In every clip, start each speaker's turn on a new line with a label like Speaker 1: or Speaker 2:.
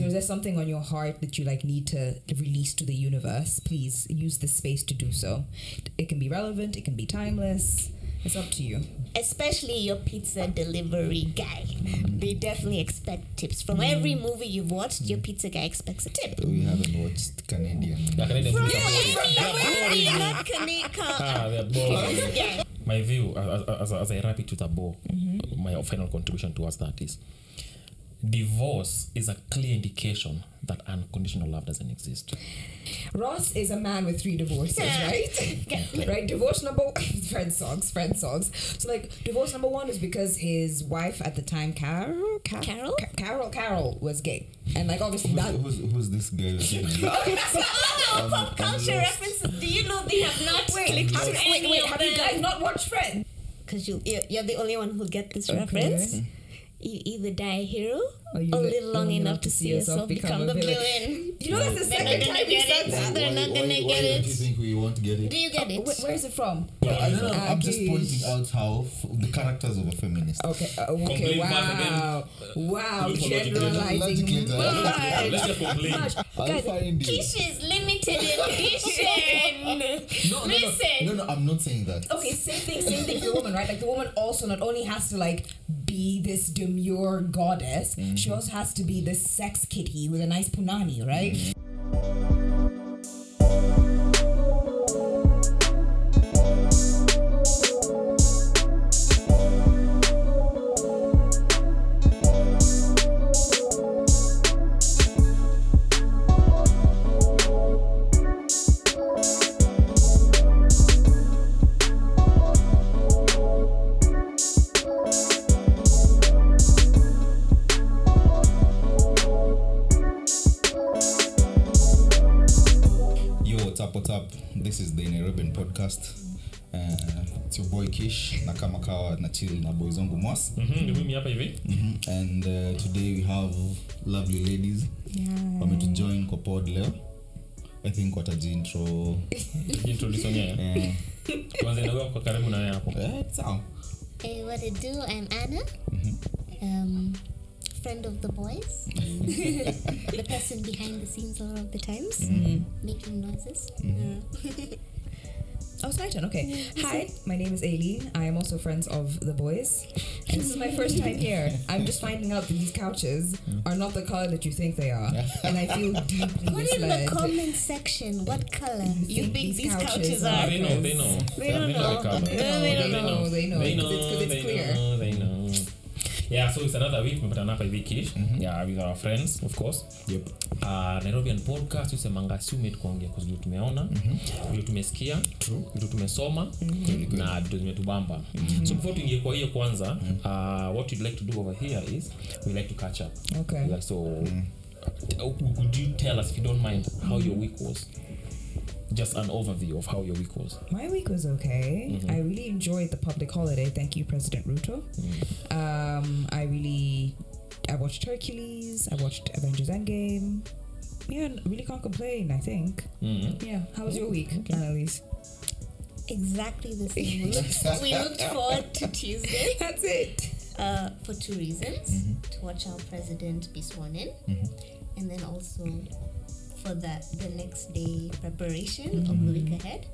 Speaker 1: So is there something on your heart that you like need to release to the universe? Please use this space to do so. It can be relevant, it can be timeless. It's up to you.
Speaker 2: Especially your pizza delivery guy. They definitely expect tips. From mm. every movie you've watched, your mm. pizza guy expects a tip.
Speaker 3: We haven't watched Canadian.
Speaker 4: Yeah, Canadian
Speaker 2: From
Speaker 4: movies are boring.
Speaker 2: any
Speaker 4: They are
Speaker 2: movie, not Kaneka.
Speaker 4: Ah, they are boring.
Speaker 2: Yeah.
Speaker 4: my view as, as, as I wrap it with a bow, mm-hmm. my final contribution towards that is divorce is a clear indication that unconditional love doesn't exist.
Speaker 1: Ross is a man with three divorces, right? right. Divorce number friend songs, friend songs. So like divorce number one is because his wife at the time, Carol, Car-
Speaker 2: Carol?
Speaker 1: Ca- Carol, Carol was gay, and like obviously
Speaker 3: Who's,
Speaker 1: that.
Speaker 3: who's, who's this guy?
Speaker 2: Oh, pop culture references. Do you know they have not
Speaker 1: Wait,
Speaker 2: clicked
Speaker 1: have,
Speaker 2: to
Speaker 1: wait,
Speaker 2: any
Speaker 1: wait,
Speaker 2: of
Speaker 1: have you guys not watched Friends?
Speaker 2: Because you, you're, you're the only one who'll get this
Speaker 1: Okay.
Speaker 2: reference. Hmm. You either die a hero
Speaker 1: Or
Speaker 2: or,
Speaker 1: you li-
Speaker 2: live long enough to see yourself become, the villain.
Speaker 1: You know that's the
Speaker 2: They're
Speaker 1: second
Speaker 2: not
Speaker 1: time
Speaker 2: gonna
Speaker 1: you
Speaker 2: get
Speaker 1: said
Speaker 2: it.
Speaker 1: that.
Speaker 2: They're not
Speaker 3: why,
Speaker 2: gonna
Speaker 3: why
Speaker 2: get
Speaker 3: don't
Speaker 2: it.
Speaker 3: you think we won't get it?
Speaker 2: Do you get
Speaker 1: Oh,
Speaker 2: it?
Speaker 1: wh- where is it from?
Speaker 3: I don't know. I'm just pointing out how f- the characters of a feminist.
Speaker 1: Okay, uh, okay,
Speaker 4: Complete
Speaker 1: wow, wow,
Speaker 4: Look for logic.
Speaker 1: generalizing much.
Speaker 4: Let's just complain.
Speaker 1: Much. Guys,
Speaker 3: find it.
Speaker 2: Limited edition.
Speaker 3: No, no, no,
Speaker 2: Listen.
Speaker 3: no, no, I'm not saying that.
Speaker 1: okay, same thing, same thing for the woman, right? Like the woman also not only has to like be this demure goddess, she mm-hmm. also has to be this sex kitty with a nice punani, right?
Speaker 3: Yo, your boy Kish na kama kawa na chill na boy zangu Mwas.
Speaker 4: mm-hmm. mimi hapa hivi
Speaker 3: Mhm. And uh, today we have lovely ladies wametujoin kwa pod leo. I think watajiintro.
Speaker 4: introduce
Speaker 3: Eh,
Speaker 4: tuanze na kwa karibu na wewe hapo
Speaker 3: eh, sawa.
Speaker 2: Hey, what it do? I'm Anna. Um, friend of the boys. the person behind the scenes a lot of the times. Making noises. Uh,
Speaker 1: Oh, it's my turn. Okay. Hi, my name is Ailey. I am also friends of the boys. And this is my first time here. I'm just finding out that these couches are not the color that you think they are. And I feel deeply
Speaker 2: Put in the
Speaker 1: misled.
Speaker 2: comment section what color you
Speaker 1: think
Speaker 2: think
Speaker 1: these
Speaker 2: these
Speaker 1: couches
Speaker 2: couches
Speaker 1: are-
Speaker 2: are.
Speaker 4: they know they know
Speaker 2: They don't know.
Speaker 4: the color.
Speaker 2: No, they don't
Speaker 1: know. They know.
Speaker 4: they
Speaker 1: Because
Speaker 4: know
Speaker 1: 'cause it's
Speaker 4: they
Speaker 1: clear.
Speaker 4: know they know yeah so it's another week tumepatana hapa hivi kish yeah with our friends of course.
Speaker 3: Yep.
Speaker 4: uh, nairobian podcast usemanga assume kuongea kwa vile tumeona vile tumesikia vitu tumesoma na vitu zimetubamba. So before tuingie kwa hiyo kwanza uh, what you'd like to do over here is we like to catch up.
Speaker 1: Okay.
Speaker 4: like so uh, would you tell us if you don't mind how your week was just an overview of how your week was
Speaker 1: My week was okay. I really enjoyed the public holiday. Thank you, President Ruto. Um, I really, I watched Hercules. I watched Avengers Endgame. Yeah, n- really can't complain. I think.
Speaker 4: mm
Speaker 1: Yeah. How was your week, Annalise?
Speaker 2: Exactly the same. We looked, forward to Tuesday
Speaker 1: That's it.
Speaker 2: uh, for two reasons to watch our president be sworn in, and then also for that the next day preparation of the week ahead.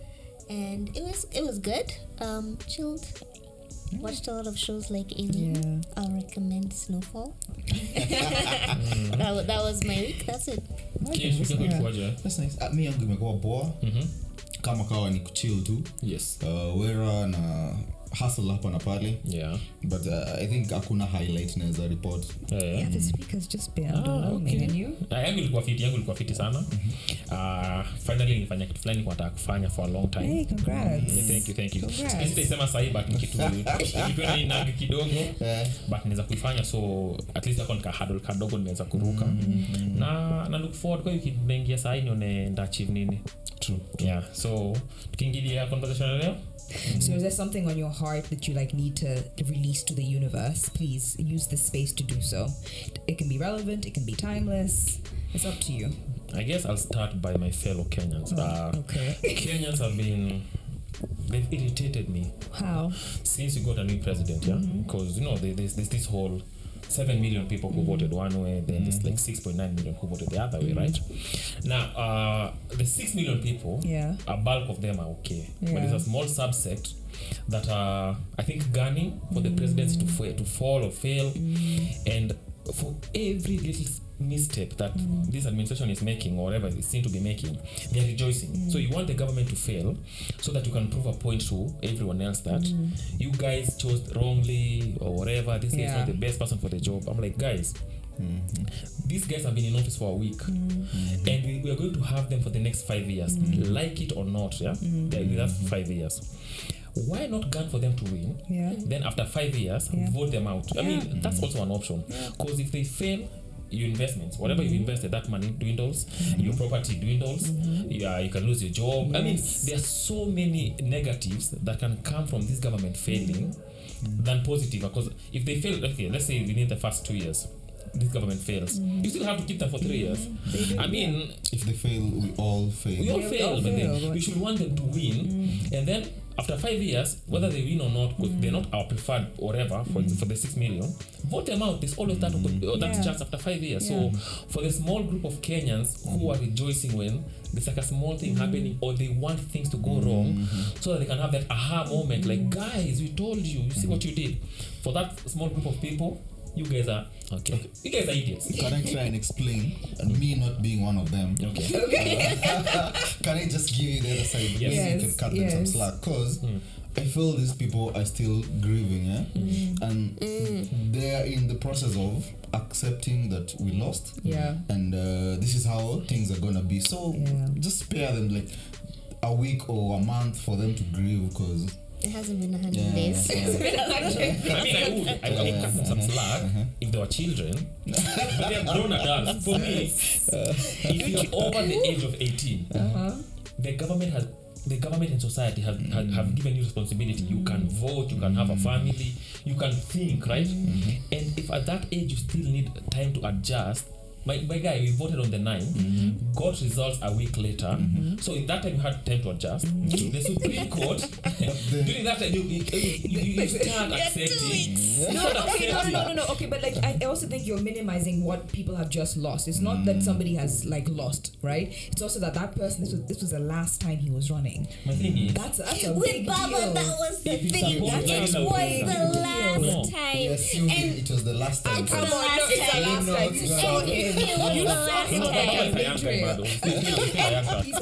Speaker 2: And it was it was good. Um, chilled. Watched a lot of shows like Alien.
Speaker 1: Yeah.
Speaker 2: I'll recommend Snowfall. that, that was my week. That's it.
Speaker 4: Kish, week yako
Speaker 1: Yeah.
Speaker 4: ilikuwaje?
Speaker 3: That's nice. Ah, mi yangu imekuwa poa
Speaker 4: Mhm.
Speaker 3: kama kawa ni kuchill tu
Speaker 4: yes
Speaker 3: uh, wera na hustle hapa na pale
Speaker 4: yeah.
Speaker 3: But uh, i think hakuna highlight naweza report.
Speaker 1: Yeah, the speaker's just been
Speaker 4: Ah? Ah, yangu ilikuwa fiti yangu ilikuwa fiti sana. Uh, finally nilifanya kitu fulani nataka kufanya for a long time.
Speaker 1: Hey, congrats.
Speaker 4: Yeah, thank you thank you.
Speaker 1: Congrats.
Speaker 4: sitaisema sahii but ni kitu kidogo. But naweza kuifanya so at least ako nikahadol kadogo nimeweza kuruka. Na na look forward kwa wiki naingia sahii nione ndachieve nini.
Speaker 3: True.
Speaker 4: yeah so tukiingilia conversation leo. Mm-hmm.
Speaker 1: So is there something on your heart that you like need to release to the universe? Please use this space to do so. It can be relevant, it can be timeless. It's up to you.
Speaker 4: i guess i'll start by my fellow kenyans uh,
Speaker 1: Okay.
Speaker 4: kenyans have been they've irritated me
Speaker 1: How?
Speaker 4: since we got a new president, yeah, because you know there's, there's this whole 7 million people who voted one way, then there's like 6.9 million who voted the other way, right? Now, uh, the 6 million people,
Speaker 1: Yeah.
Speaker 4: a bulk of them are okay. But
Speaker 1: Yeah.
Speaker 4: there's a small subset that are, I think, gunning for the presidency to, fa- to fall or fail. And for every little misstep that this administration is making or whatever it seems to be making, they are rejoicing. So you want the government to fail so that you can prove a point to everyone else that you guys chose wrongly or whatever. This guy is not the best person for the job. I'm like, guys, these guys have been in office for a week and we, we are going to have them for the next five years. Like it or not yeah they're us for five years. Why not gun for them to win?
Speaker 1: Yeah.
Speaker 4: then after five years
Speaker 1: Yeah.
Speaker 4: vote them out. I mean that's also an option. Because if they fail your investments. Whatever you've invested that money dwindles your property dwindles yeah you can lose your job. I mean there are so many negatives that can come from this government failing than positive. Because if they fail okay let's say within the first two years this government fails you still have to keep them for three years i mean
Speaker 3: If they fail, we all fail.
Speaker 4: we all
Speaker 1: Yeah,
Speaker 4: fail,
Speaker 1: all
Speaker 4: but then we should want them to win. And then after five years, whether they win or not, because they're not our preferred whatever for, for the six million, vote them out. There's always that, mm. uh, that
Speaker 1: Yeah.
Speaker 4: chance after five years.
Speaker 1: Yeah.
Speaker 4: So for the small group of Kenyans who are rejoicing when there's like a small thing happening or they want things to go wrong so that they can have that aha moment like, guys, we told you, you see what you did. For that small group of people, you guys are okay. You guys are idiots.
Speaker 3: Can I try and explain? And me not being one of them.
Speaker 4: Okay.
Speaker 3: Can I just give you the other side?
Speaker 4: Yes.
Speaker 3: Maybe you
Speaker 1: Yes,
Speaker 3: can cut them some
Speaker 1: yes.
Speaker 3: slack. Because hmm. I feel these people are still grieving, yeah? Hmm. And hmm. they are in the process of accepting that we lost.
Speaker 1: Yeah.
Speaker 3: And uh, this is how things are gonna be. So
Speaker 1: Yeah.
Speaker 3: just spare them like a week or a month for them to grieve because
Speaker 2: It hasn't been a hundred
Speaker 3: yeah,
Speaker 2: days.
Speaker 3: yeah.
Speaker 4: I mean, I would, I would cut some slack if they were children, but they're grown adults. For me, if you're over the age of 18,
Speaker 1: Uh-huh.
Speaker 4: the government has the government and society have, have, have given you responsibility. You can vote, you can have a family, you can think, right? And if at that age you still need time to adjust, my, my guy, we voted on the 9th, mm-hmm. got results a week later. Mm-hmm. So in that time you had time to adjust. Mm-hmm. The Supreme Court, during that time, you, you, you, you, you start accepting. You
Speaker 1: No,
Speaker 4: start
Speaker 1: okay, no, no, no, no. Okay, but like I I also think you're minimizing what people have just lost. It's not that mm. somebody has like lost, right? It's also that that person this was this was the last time he was running.
Speaker 4: My thing is,
Speaker 1: That's that's a
Speaker 2: With
Speaker 1: big
Speaker 2: Baba,
Speaker 1: deal.
Speaker 2: that was the
Speaker 4: If
Speaker 2: thing.
Speaker 4: support
Speaker 2: It was the last time.
Speaker 3: we assumed
Speaker 2: And
Speaker 3: it was the last time.
Speaker 1: Come on, it's the last time you saw.
Speaker 2: It the
Speaker 1: him. He's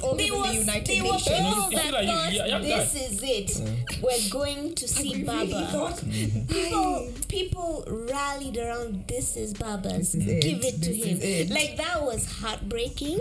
Speaker 1: United
Speaker 2: they were
Speaker 1: Nations.
Speaker 2: that thought
Speaker 4: young- young guy.
Speaker 2: this is it. We're going to see Baba. People, people rallied around. This is Baba's.
Speaker 1: This is it.
Speaker 2: Give it to him. Like that was heartbreaking.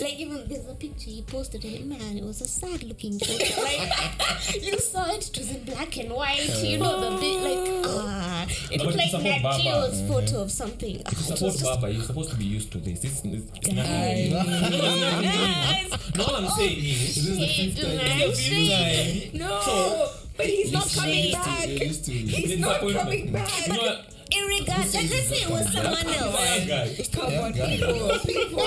Speaker 2: Like even there's a picture he posted. And man, it was a sad looking photo. like you saw it. It was in black and white. You know the bit like ah. It
Speaker 4: No,
Speaker 2: looked like
Speaker 4: to
Speaker 2: Nat Geo's photo of something. Ah, it was just
Speaker 4: Baba, you're supposed to be used to this. This is it's
Speaker 1: Guys.
Speaker 2: Guys,
Speaker 4: No, all I'm oh, saying is,
Speaker 3: This is the fifth time.
Speaker 2: man,
Speaker 4: it's the fifth time.
Speaker 1: no,
Speaker 4: So-
Speaker 1: but he's not coming back. He's not coming back.
Speaker 4: You know what?
Speaker 2: Irregardless, let's say it was someone else.
Speaker 1: Come on,
Speaker 3: Yeah,
Speaker 1: people, people,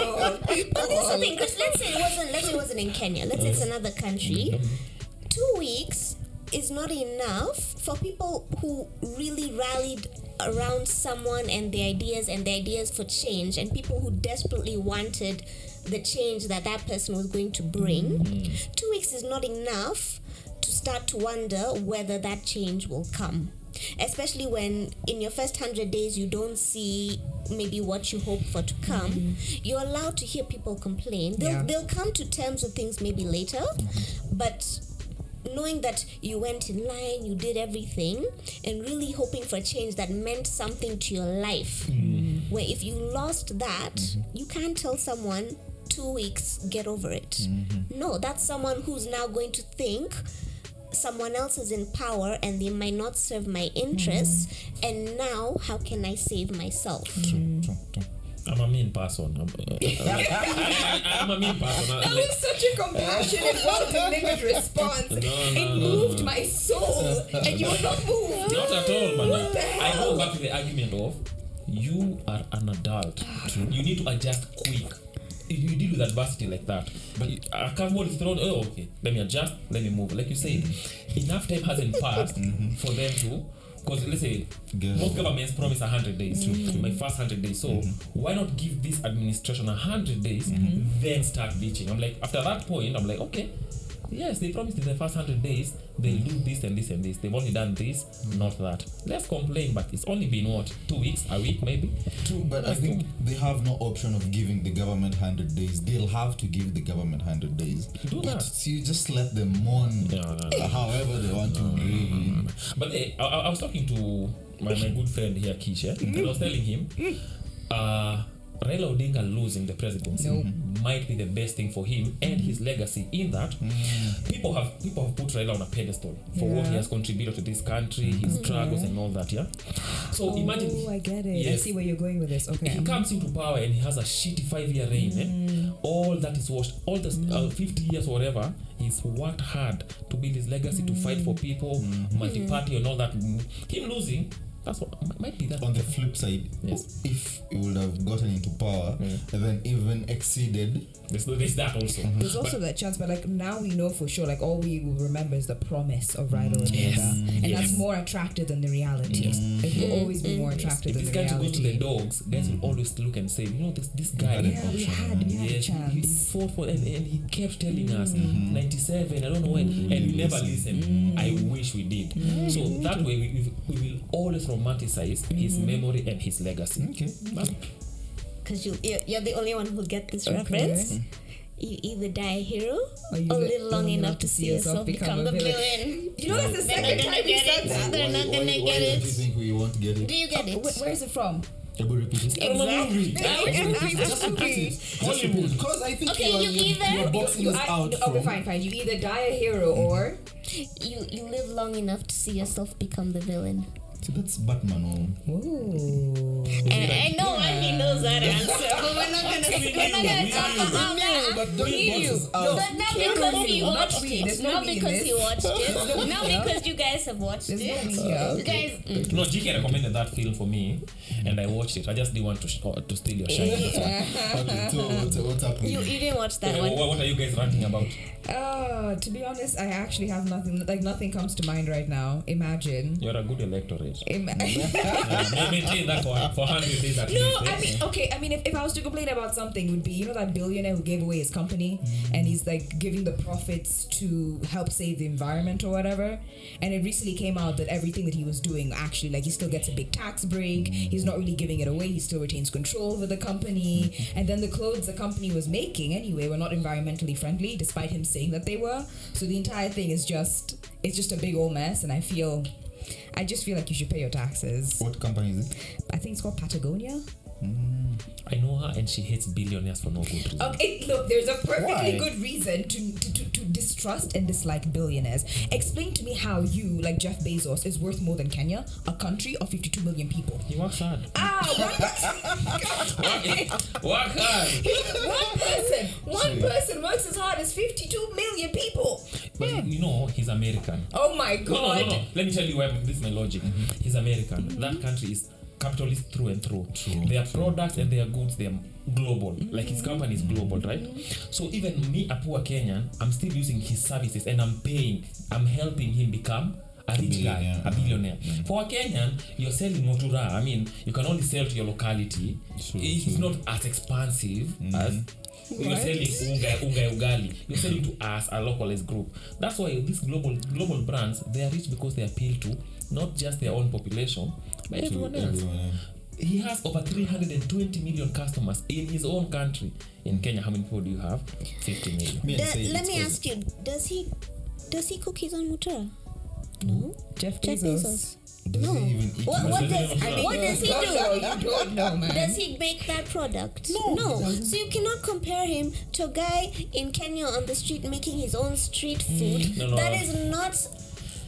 Speaker 2: But this is the thing, because let's say it wasn't. Let's say it wasn't in Kenya. Let's say it's another country. Mm-hmm. Two weeks is not enough for people who really rallied around someone and the ideas and the ideas for change, and people who desperately wanted the change that that person was going to bring. Mm-hmm. Two weeks is not enough to start to wonder whether that change will come. Especially when in your first hundred days you don't see maybe what you hope for to come, mm-hmm. you're allowed to hear people complain. They'll
Speaker 1: Yeah.
Speaker 2: they'll come to terms with things maybe later, mm-hmm. but knowing that you went in line, you did everything, and really hoping for a change that meant something to your life. Where if you lost that, you can't tell someone two weeks, get over it. No, that's someone who's now going to think someone else is in power and they might not serve my interests and now how can i save myself
Speaker 4: I'm a mean person. I'm, I, I'm a mean person. I,
Speaker 1: That
Speaker 4: like,
Speaker 1: was such a compassionate, well delivered response.
Speaker 4: No, no,
Speaker 1: it
Speaker 4: no,
Speaker 1: moved
Speaker 4: no.
Speaker 1: my soul, and you were not moved.
Speaker 4: not at all, man.
Speaker 1: What the
Speaker 4: I
Speaker 1: hell?
Speaker 4: go back to the argument of you are an adult. You need to adjust quick. If you deal with adversity like that, but a curveball is thrown. Oh, okay. Let me adjust. Let me move. Like you said, enough time hasn't passed for them to because let's say
Speaker 3: Yeah.
Speaker 4: most governments promise 100 days my first 100 days. So why not give this administration 100 days then start bitching i'm like after that point i'm like okay yes they promised in the first 100 days they'll do this and this and this. They've only done this not that. Let's complain but it's only been what two weeks a week maybe?
Speaker 3: True, but I think they have no option of giving the government 100 days. They'll have to give the government 100 days.
Speaker 4: Do
Speaker 3: but
Speaker 4: that.
Speaker 3: you just let them mourn
Speaker 4: yeah,
Speaker 3: however they want to grieve.
Speaker 4: But hey, I, I was talking to my, my good friend here, Kish, and I was telling him, uh, Raila Odinga losing the presidency
Speaker 1: No.
Speaker 4: might be the best thing for him and his legacy. In that, people have people have put Raila on a pedestal for what he has contributed to this country, his struggles, and all that. Yeah. So
Speaker 1: Oh,
Speaker 4: imagine
Speaker 1: I get it. I see where you're going with this. Okay.
Speaker 4: he comes into power and he has a shitty five-year reign. Eh? All that is washed. All the uh, 50 years, or whatever. He's worked hard to build his legacy, to fight for people, multi-party, and all that. Mm. Him losing, that's what m- might be that.
Speaker 3: On the flip side,
Speaker 4: Yes.
Speaker 3: if he would have gotten into power and then even exceeded,
Speaker 4: There's, there's that also. Mm-hmm.
Speaker 1: There's also that chance, but like now we know for sure, like all we will remember is the promise of Raila Odinga, mm, and
Speaker 4: Yes.
Speaker 1: that's more attractive than the reality. It will mm-hmm. always be more mm-hmm. attractive
Speaker 4: If
Speaker 1: than
Speaker 4: this
Speaker 1: the
Speaker 4: guy to go to the dogs, guys will always look and say, you know, this this guy.
Speaker 3: had an
Speaker 1: Yeah, we had, we had a
Speaker 4: Yes, he, he fought for and, and he kept telling us 97, I don't know when, and we never listened. I wish we did. So that way we, we, we will always romanticize his mm-hmm. memory and his legacy.
Speaker 3: okay.
Speaker 2: Because you, you're, you're the only one who get this
Speaker 1: Okay.
Speaker 2: reference. You either die a hero
Speaker 1: Or you
Speaker 2: or live long enough to see yourself become the villain.
Speaker 1: You know, that's the
Speaker 2: They're not
Speaker 1: second
Speaker 2: gonna
Speaker 1: time you
Speaker 2: get
Speaker 1: said
Speaker 2: it.
Speaker 1: that.
Speaker 2: They're not gonna get
Speaker 3: why don't you
Speaker 2: it.
Speaker 3: think we won't get it?
Speaker 2: Do you get uh, it?
Speaker 1: Wh- Where is it from?
Speaker 3: Able repeat it.
Speaker 2: Exactly.
Speaker 3: Just repeat it. Just repeat it. Because I think
Speaker 2: Okay,
Speaker 3: you are,
Speaker 2: you
Speaker 3: you,
Speaker 2: either-
Speaker 3: you are boxing
Speaker 1: You,
Speaker 3: us
Speaker 1: I,
Speaker 3: out
Speaker 1: okay,
Speaker 3: from.
Speaker 1: fine, fine. You either die a hero mm-hmm. or
Speaker 2: You you live long enough to see yourself become the villain.
Speaker 3: See, that's Batman. Oh.
Speaker 1: Ooh.
Speaker 2: And I know Andy knows that answer, but we're not gonna we're not gonna talk about that.
Speaker 3: But don't
Speaker 1: We
Speaker 3: box
Speaker 1: knew.
Speaker 3: us
Speaker 1: No.
Speaker 2: But not because he watched it. Not because he watched it.
Speaker 1: we
Speaker 2: Not because you guys have watched
Speaker 1: There's no we
Speaker 2: it.
Speaker 1: here.
Speaker 2: You guys, mm.
Speaker 4: no, GK recommended that film for me, and I watched it. I just didn't want to sh- to steal your shine. That's all.
Speaker 3: Okay, so what's, what's happening?
Speaker 2: you you didn't watch that
Speaker 4: Yeah,
Speaker 2: one.
Speaker 4: what, what are you guys ranting about?
Speaker 1: Uh, to be honest, I actually have nothing. Like nothing comes to mind right now. Imagine.
Speaker 4: You're a good electorate.
Speaker 1: Ima-
Speaker 4: Yeah, maintain that for, for 100 days at
Speaker 1: No? I mean, okay. I mean, if, if I was to complain about something, would be you know that billionaire who gave away his company and he's like giving the profits to help save the environment or whatever. And it recently came out that everything that he was doing actually, like, he still gets a big tax break. He's not really giving it away. He still retains control over the company. And then the clothes the company was making anyway were not environmentally friendly, despite him saying that they were. So the entire thing is just it's just a big old mess. And I feel. I just feel like you should pay your taxes.
Speaker 3: What company is it?
Speaker 1: I think it's called Patagonia. Mm.
Speaker 4: I know her and she hates billionaires for no good reason.
Speaker 1: Okay, look, there's a perfectly
Speaker 3: Why?
Speaker 1: good reason to, to, to, to distrust and dislike billionaires. Explain to me how you, like Jeff Bezos, is worth more than Kenya, a country of 52 million people.
Speaker 4: He works hard.
Speaker 1: Ah,
Speaker 4: Work, work hard.
Speaker 1: one, one person, one person works as hard as 52 million people.
Speaker 4: But you know, he's American.
Speaker 1: Oh my god.
Speaker 4: no, no, no. Let me tell you why this is my logic. He's American. That country is capitalist through and through. Their products and their goods, they are global. Like his company is global, right? So even me, a poor Kenyan, I'm still using his services and I'm paying, I'm helping him become a rich guy,
Speaker 3: Billionaire.
Speaker 4: a billionaire. For a Kenyan, you're selling motura. I mean, you can only sell to your locality. it's not as expansive as you're selling unga, unga ugali. You're selling to us, a localized group. That's why these global global brands they are rich because they appeal to not just their own population, but everyone else.
Speaker 3: Everyone else.
Speaker 4: He has over 320 million customers in his own country. In Kenya, how many people do you have? 50 million.
Speaker 3: Me the,
Speaker 2: let me ask you: Does he does he cook his own mutura? No.
Speaker 1: Jeff
Speaker 2: Jeff
Speaker 1: Bezos.
Speaker 3: Does
Speaker 2: No.
Speaker 3: he even eat
Speaker 2: What, what
Speaker 4: Does I mean,
Speaker 2: what does he do?
Speaker 1: you don't know, man.
Speaker 2: Does he make that product?
Speaker 3: No,
Speaker 2: No. So you cannot compare him to a guy in Kenya on the street making his own street food.
Speaker 4: No, no.
Speaker 2: That is not.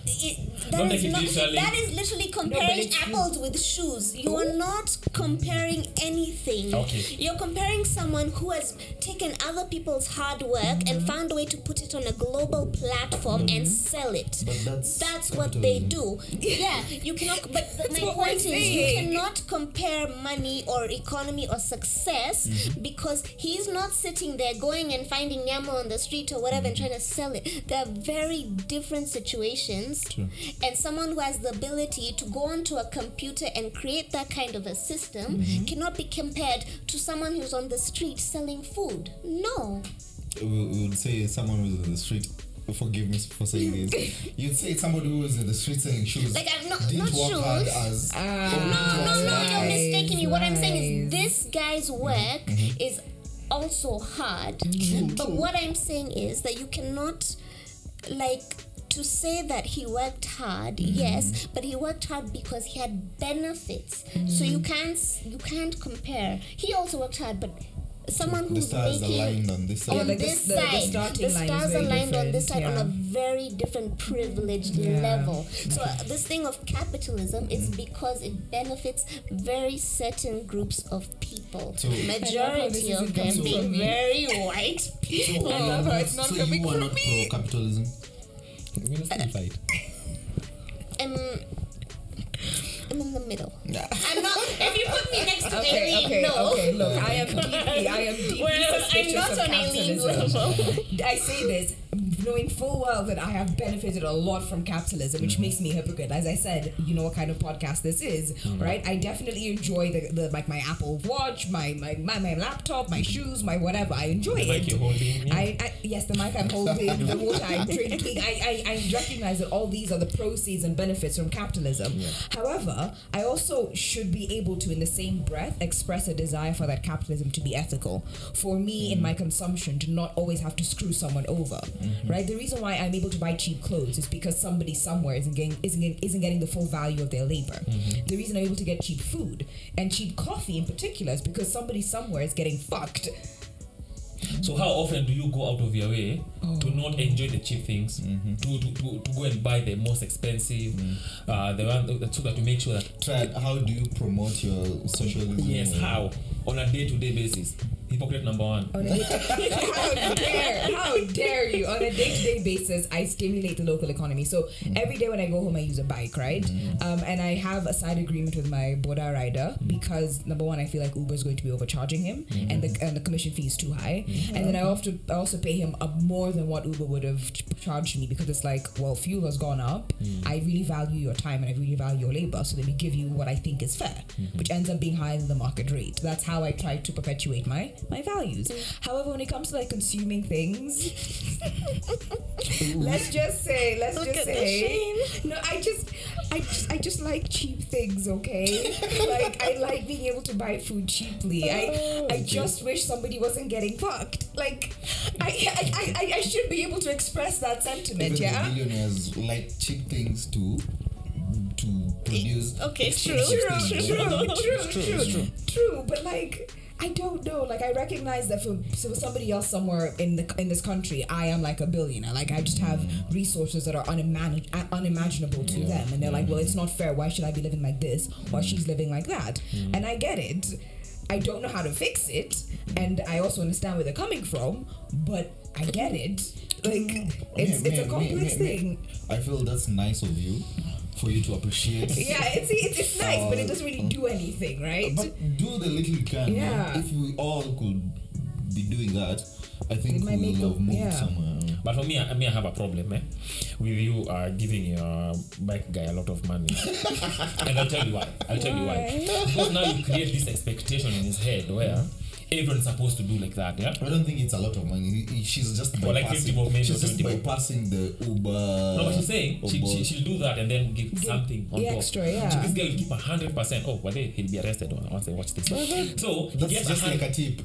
Speaker 2: It, that
Speaker 4: Don't
Speaker 2: is not. That is literally comparing
Speaker 1: it's true.
Speaker 2: apples with shoes. You are not comparing anything.
Speaker 4: Okay.
Speaker 2: You're comparing someone who has taken other people's hard work and found a way to put it on a global platform and sell it.
Speaker 3: But that's
Speaker 2: That's what they do. Yeah, you cannot. But, but my point is, you cannot compare money or economy or success mm-hmm. because he's not sitting there going and finding yama on the street or whatever and trying to sell it. They're very different situations and someone who has the ability to go onto a computer and create that kind of a system
Speaker 3: Mm-hmm.
Speaker 2: cannot be compared to someone who's on the street selling food. No.
Speaker 3: we would say someone who's on the street. Forgive me for saying this. You'd say somebody who was in the street selling shoes.
Speaker 2: Like, I'm not-
Speaker 3: didn't
Speaker 2: not
Speaker 3: work hard
Speaker 2: shoes.
Speaker 3: as.
Speaker 1: Ah.
Speaker 3: or
Speaker 2: No, no, no,
Speaker 3: hard
Speaker 2: you're mistaking me. What I'm saying is this guy's work is also hard. But what I'm saying is that you cannot like to say that he worked hard, yes, but he worked hard because he had benefits. So you can't you can't compare. He also worked hard, but someone
Speaker 3: The
Speaker 2: who's
Speaker 3: stars
Speaker 2: making
Speaker 3: aligned on this side.
Speaker 1: like the-
Speaker 2: this
Speaker 1: the- the
Speaker 2: side,
Speaker 1: starting
Speaker 2: the
Speaker 1: line is
Speaker 2: stars
Speaker 1: very
Speaker 2: aligned on this side
Speaker 1: different,
Speaker 2: on a very different privileged
Speaker 1: Yeah.
Speaker 2: level. So uh, this thing of capitalism is
Speaker 3: Mm-hmm.
Speaker 2: because it benefits very certain groups of people.
Speaker 3: So-
Speaker 2: Majority
Speaker 1: I love how this
Speaker 2: of them being very white
Speaker 3: So,
Speaker 2: people.
Speaker 1: I love how it's not
Speaker 3: so
Speaker 1: coming
Speaker 3: you are
Speaker 1: from
Speaker 3: not
Speaker 1: me.
Speaker 3: pro capitalism.
Speaker 4: We're gonna fight.
Speaker 2: I'm, I'm in the middle. I'm not. If you put me next to
Speaker 1: Okay,
Speaker 2: Aileen,
Speaker 1: okay,
Speaker 2: no.
Speaker 1: okay. Look, I am deeply, I am deeply
Speaker 2: Well, I'm
Speaker 1: suspicious
Speaker 2: not
Speaker 1: of
Speaker 2: on Aileen's
Speaker 1: capitalism.
Speaker 2: level.
Speaker 1: I say this knowing full well that I have benefited a lot from capitalism, which mm-hmm. makes me a hypocrite. As I said, you know what kind of podcast this is, mm-hmm. right? I definitely enjoy the, the like my Apple Watch, my my, my my laptop, my shoes, my whatever. I enjoy
Speaker 4: The mic
Speaker 1: it.
Speaker 4: you're holding, yeah.
Speaker 1: I, I yes, the mic I'm holding, the water I'm drinking. I, I I recognize that all these are the proceeds and benefits from capitalism. However, I also should be able to, in the same breath, express a desire for that capitalism to be ethical. For me, in mm-hmm. my consumption, to not always have to screw someone over. Right. The reason why I'm able to buy cheap clothes is because somebody somewhere isn't getting isn't getting, isn't getting the full value of their labor. The reason I'm able to get cheap food and cheap coffee in particular is because somebody somewhere is getting fucked.
Speaker 4: So how often do you go out of your way to not enjoy the cheap things,
Speaker 3: Mm-hmm.
Speaker 4: to, to, to, to go and buy the most expensive, uh, the one that- so that to make sure that
Speaker 3: Try. How do you promote your socialism?
Speaker 4: yes, how on a day-to-day basis, hypocrite number one.
Speaker 1: On a how dare how dare you? On a day-to-day basis i stimulate the local economy. So mm. every day when i go home i use a bike right? Mm. Um, and i have a side agreement with my boda rider mm. because number one i feel like uber is going to be overcharging him and the and the commission fee is too high. And then i also I also pay him up more than what uber would have charged me because it's like well fuel has gone up. I really value your time and i really value your labor. So let me give you what i think is fair mm-hmm. which ends up being higher than the market rate. That's how i try to perpetuate my my values. However when it comes to like consuming things let's just say let's
Speaker 2: Look
Speaker 1: just
Speaker 2: at the
Speaker 1: say no i just i just i just like cheap things okay? Like i like being able to buy food cheaply. I i oh. just wish somebody wasn't getting fucked. Like i i i, I, I should be able to express that sentiment
Speaker 3: Even
Speaker 1: yeah?
Speaker 3: the billionaires like cheap things to to produce.
Speaker 2: Okay, true,
Speaker 3: expensive
Speaker 2: true,
Speaker 3: things.
Speaker 1: true, true,
Speaker 4: true,
Speaker 1: true, true, But like, I don't know. Like, I recognize that for, so for somebody else somewhere in the in this country, I am like a billionaire. Like, I just have resources that are unimagin- unimaginable to them, and they're like, well, it's not fair. Why should I be living like this while she's living like that? And I get it. I don't know how to fix it, and I also understand where they're coming from, but I get it. Like, mm. it's
Speaker 3: Me-
Speaker 1: it's a complex
Speaker 3: me- me-
Speaker 1: thing.
Speaker 3: I feel that's nice of you for you to appreciate.
Speaker 1: Yeah, it's it's, it's nice, but it doesn't really do anything, right?
Speaker 3: But do the little you can.
Speaker 1: Yeah.
Speaker 3: If we all could be doing that, I think we will have moved
Speaker 1: yeah.
Speaker 3: somewhere.
Speaker 4: But for me, I, me, I have a problem eh, with you uh, giving your bike guy a lot of money. and I'll tell you why. I'll tell you why. Because now you create this expectation in his head where everyone's supposed to do like that, yeah?
Speaker 3: I don't think it's a lot of money. He- he- She's just
Speaker 4: Or like 50
Speaker 3: bypassing.
Speaker 4: maybe,
Speaker 3: she's just bypassing the Uber.
Speaker 4: No, but she's saying she, she, she'll do that and then give something on
Speaker 1: the
Speaker 4: top.
Speaker 1: extra, yeah.
Speaker 4: So this guy will keep a hundred percent. Oh, well, he'll be arrested once I watch this. So he gets
Speaker 3: just
Speaker 4: 100
Speaker 3: like a tip.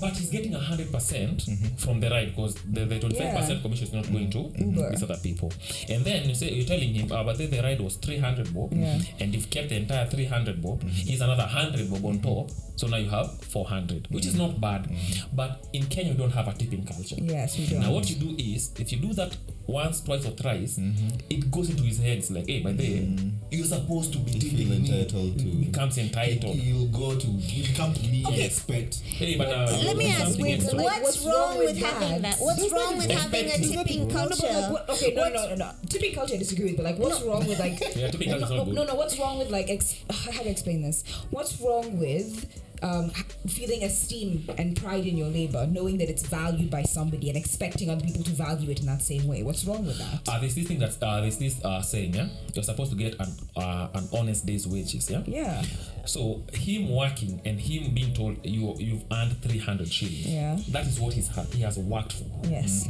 Speaker 4: But he's getting hundred percent from the ride because the the twenty five percent
Speaker 1: Yeah.
Speaker 4: commission is not going to
Speaker 1: Uber.
Speaker 4: these other people. And then you say you're telling him, uh, but then the ride was three hundred bob,
Speaker 1: Yeah.
Speaker 4: and you've kept the entire 300 bob, mm-hmm. He's another hundred bob on top. So now you have 400, which mm-hmm. is not bad. Mm-hmm. But in Kenya, we don't have a tipping culture.
Speaker 1: Yes, we don't.
Speaker 4: Now what you do is if you do that once, twice, or thrice, mm-hmm. it goes into his head. It's like, hey, by the way, you're supposed to be tipping me.
Speaker 3: to.
Speaker 4: He becomes entitled.
Speaker 3: You'll go to. You come to me okay. and expect.
Speaker 4: Hey, but uh,
Speaker 2: Let me ask you,
Speaker 4: extra-
Speaker 1: like,
Speaker 2: what's,
Speaker 1: what's
Speaker 2: wrong,
Speaker 1: wrong
Speaker 2: with,
Speaker 1: with
Speaker 2: having
Speaker 1: that?
Speaker 2: that? What's
Speaker 1: There's
Speaker 2: wrong with having a
Speaker 4: Expect-
Speaker 2: tipping
Speaker 1: No, no, but
Speaker 2: culture?
Speaker 1: like, what, okay, no,
Speaker 2: What's-
Speaker 1: no, no, no. Tipping culture, I disagree with, but like, what's wrong with like?
Speaker 4: Yeah, tipping culture is
Speaker 1: no, no, no, no, what's wrong with like? Ex- how do I explain this? What's wrong with? Um, feeling esteem and pride in your labor, knowing that it's valued by somebody and expecting other people to value it in that same way. What's wrong with that?
Speaker 4: Uh, there's this thing that uh, there's this uh, saying, yeah, you're supposed to get an uh, an honest day's wages, yeah.
Speaker 1: Yeah.
Speaker 4: So him working and him being told you you've earned 300 shillings,
Speaker 1: Yeah.
Speaker 4: that is what he's he has worked for.
Speaker 1: Yes.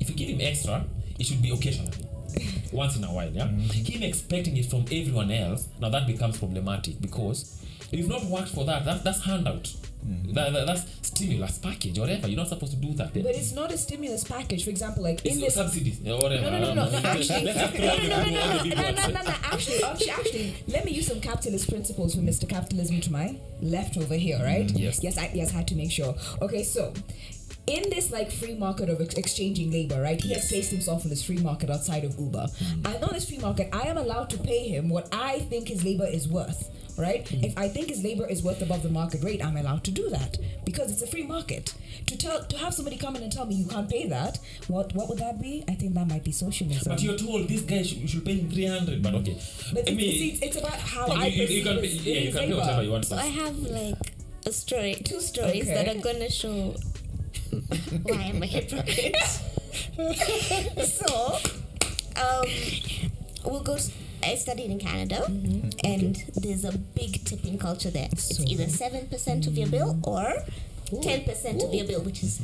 Speaker 4: If you give him extra, it should be occasionally. Once in a while, yeah. Him expecting it from everyone else, now that becomes problematic because you've not worked for that, that that's handout. Mm. That, that- that's stimulus package, whatever. You're not supposed to do that.
Speaker 1: But it's not a stimulus package. For example, like in
Speaker 4: it's
Speaker 1: this
Speaker 4: subsidies or whatever.
Speaker 1: No, no, no, no, no, actually,
Speaker 4: Let's just throw
Speaker 1: no, no, no, no, actually, actually, actually, let me use some capitalist principles for Mr. Capitalism to my left over here, right?
Speaker 4: Mm, yes.
Speaker 1: Yes, I, yes, I had to make sure. Okay, so in this like free market of ex- exchanging labor, right? He has placed himself in this free market outside of Uber. Mm-hmm. And on this free market, I am allowed to pay him what I think his labor is worth. Right? Mm-hmm. If I think his labor is worth above the market rate, I'm allowed to do that because it's a free market. To tell to have somebody come in and tell me you can't pay that, what what would that be? I think that might be socialism.
Speaker 4: But you're told this guy should, you should pay him 300, but okay.
Speaker 1: But
Speaker 4: I
Speaker 1: it's,
Speaker 4: mean,
Speaker 1: it's, it's about how
Speaker 4: you,
Speaker 1: I
Speaker 4: you, you can pay,
Speaker 1: his-
Speaker 4: yeah, you
Speaker 1: his
Speaker 4: can pay
Speaker 1: labor.
Speaker 4: whatever you want.
Speaker 2: So I have like a story, two stories that
Speaker 1: Okay.
Speaker 2: are gonna show why I'm a hypocrite. so, um, we'll go. s- I studied in Canada, and there's a big tipping culture there. It's either seven percent of your bill or ten percent of your bill, which is.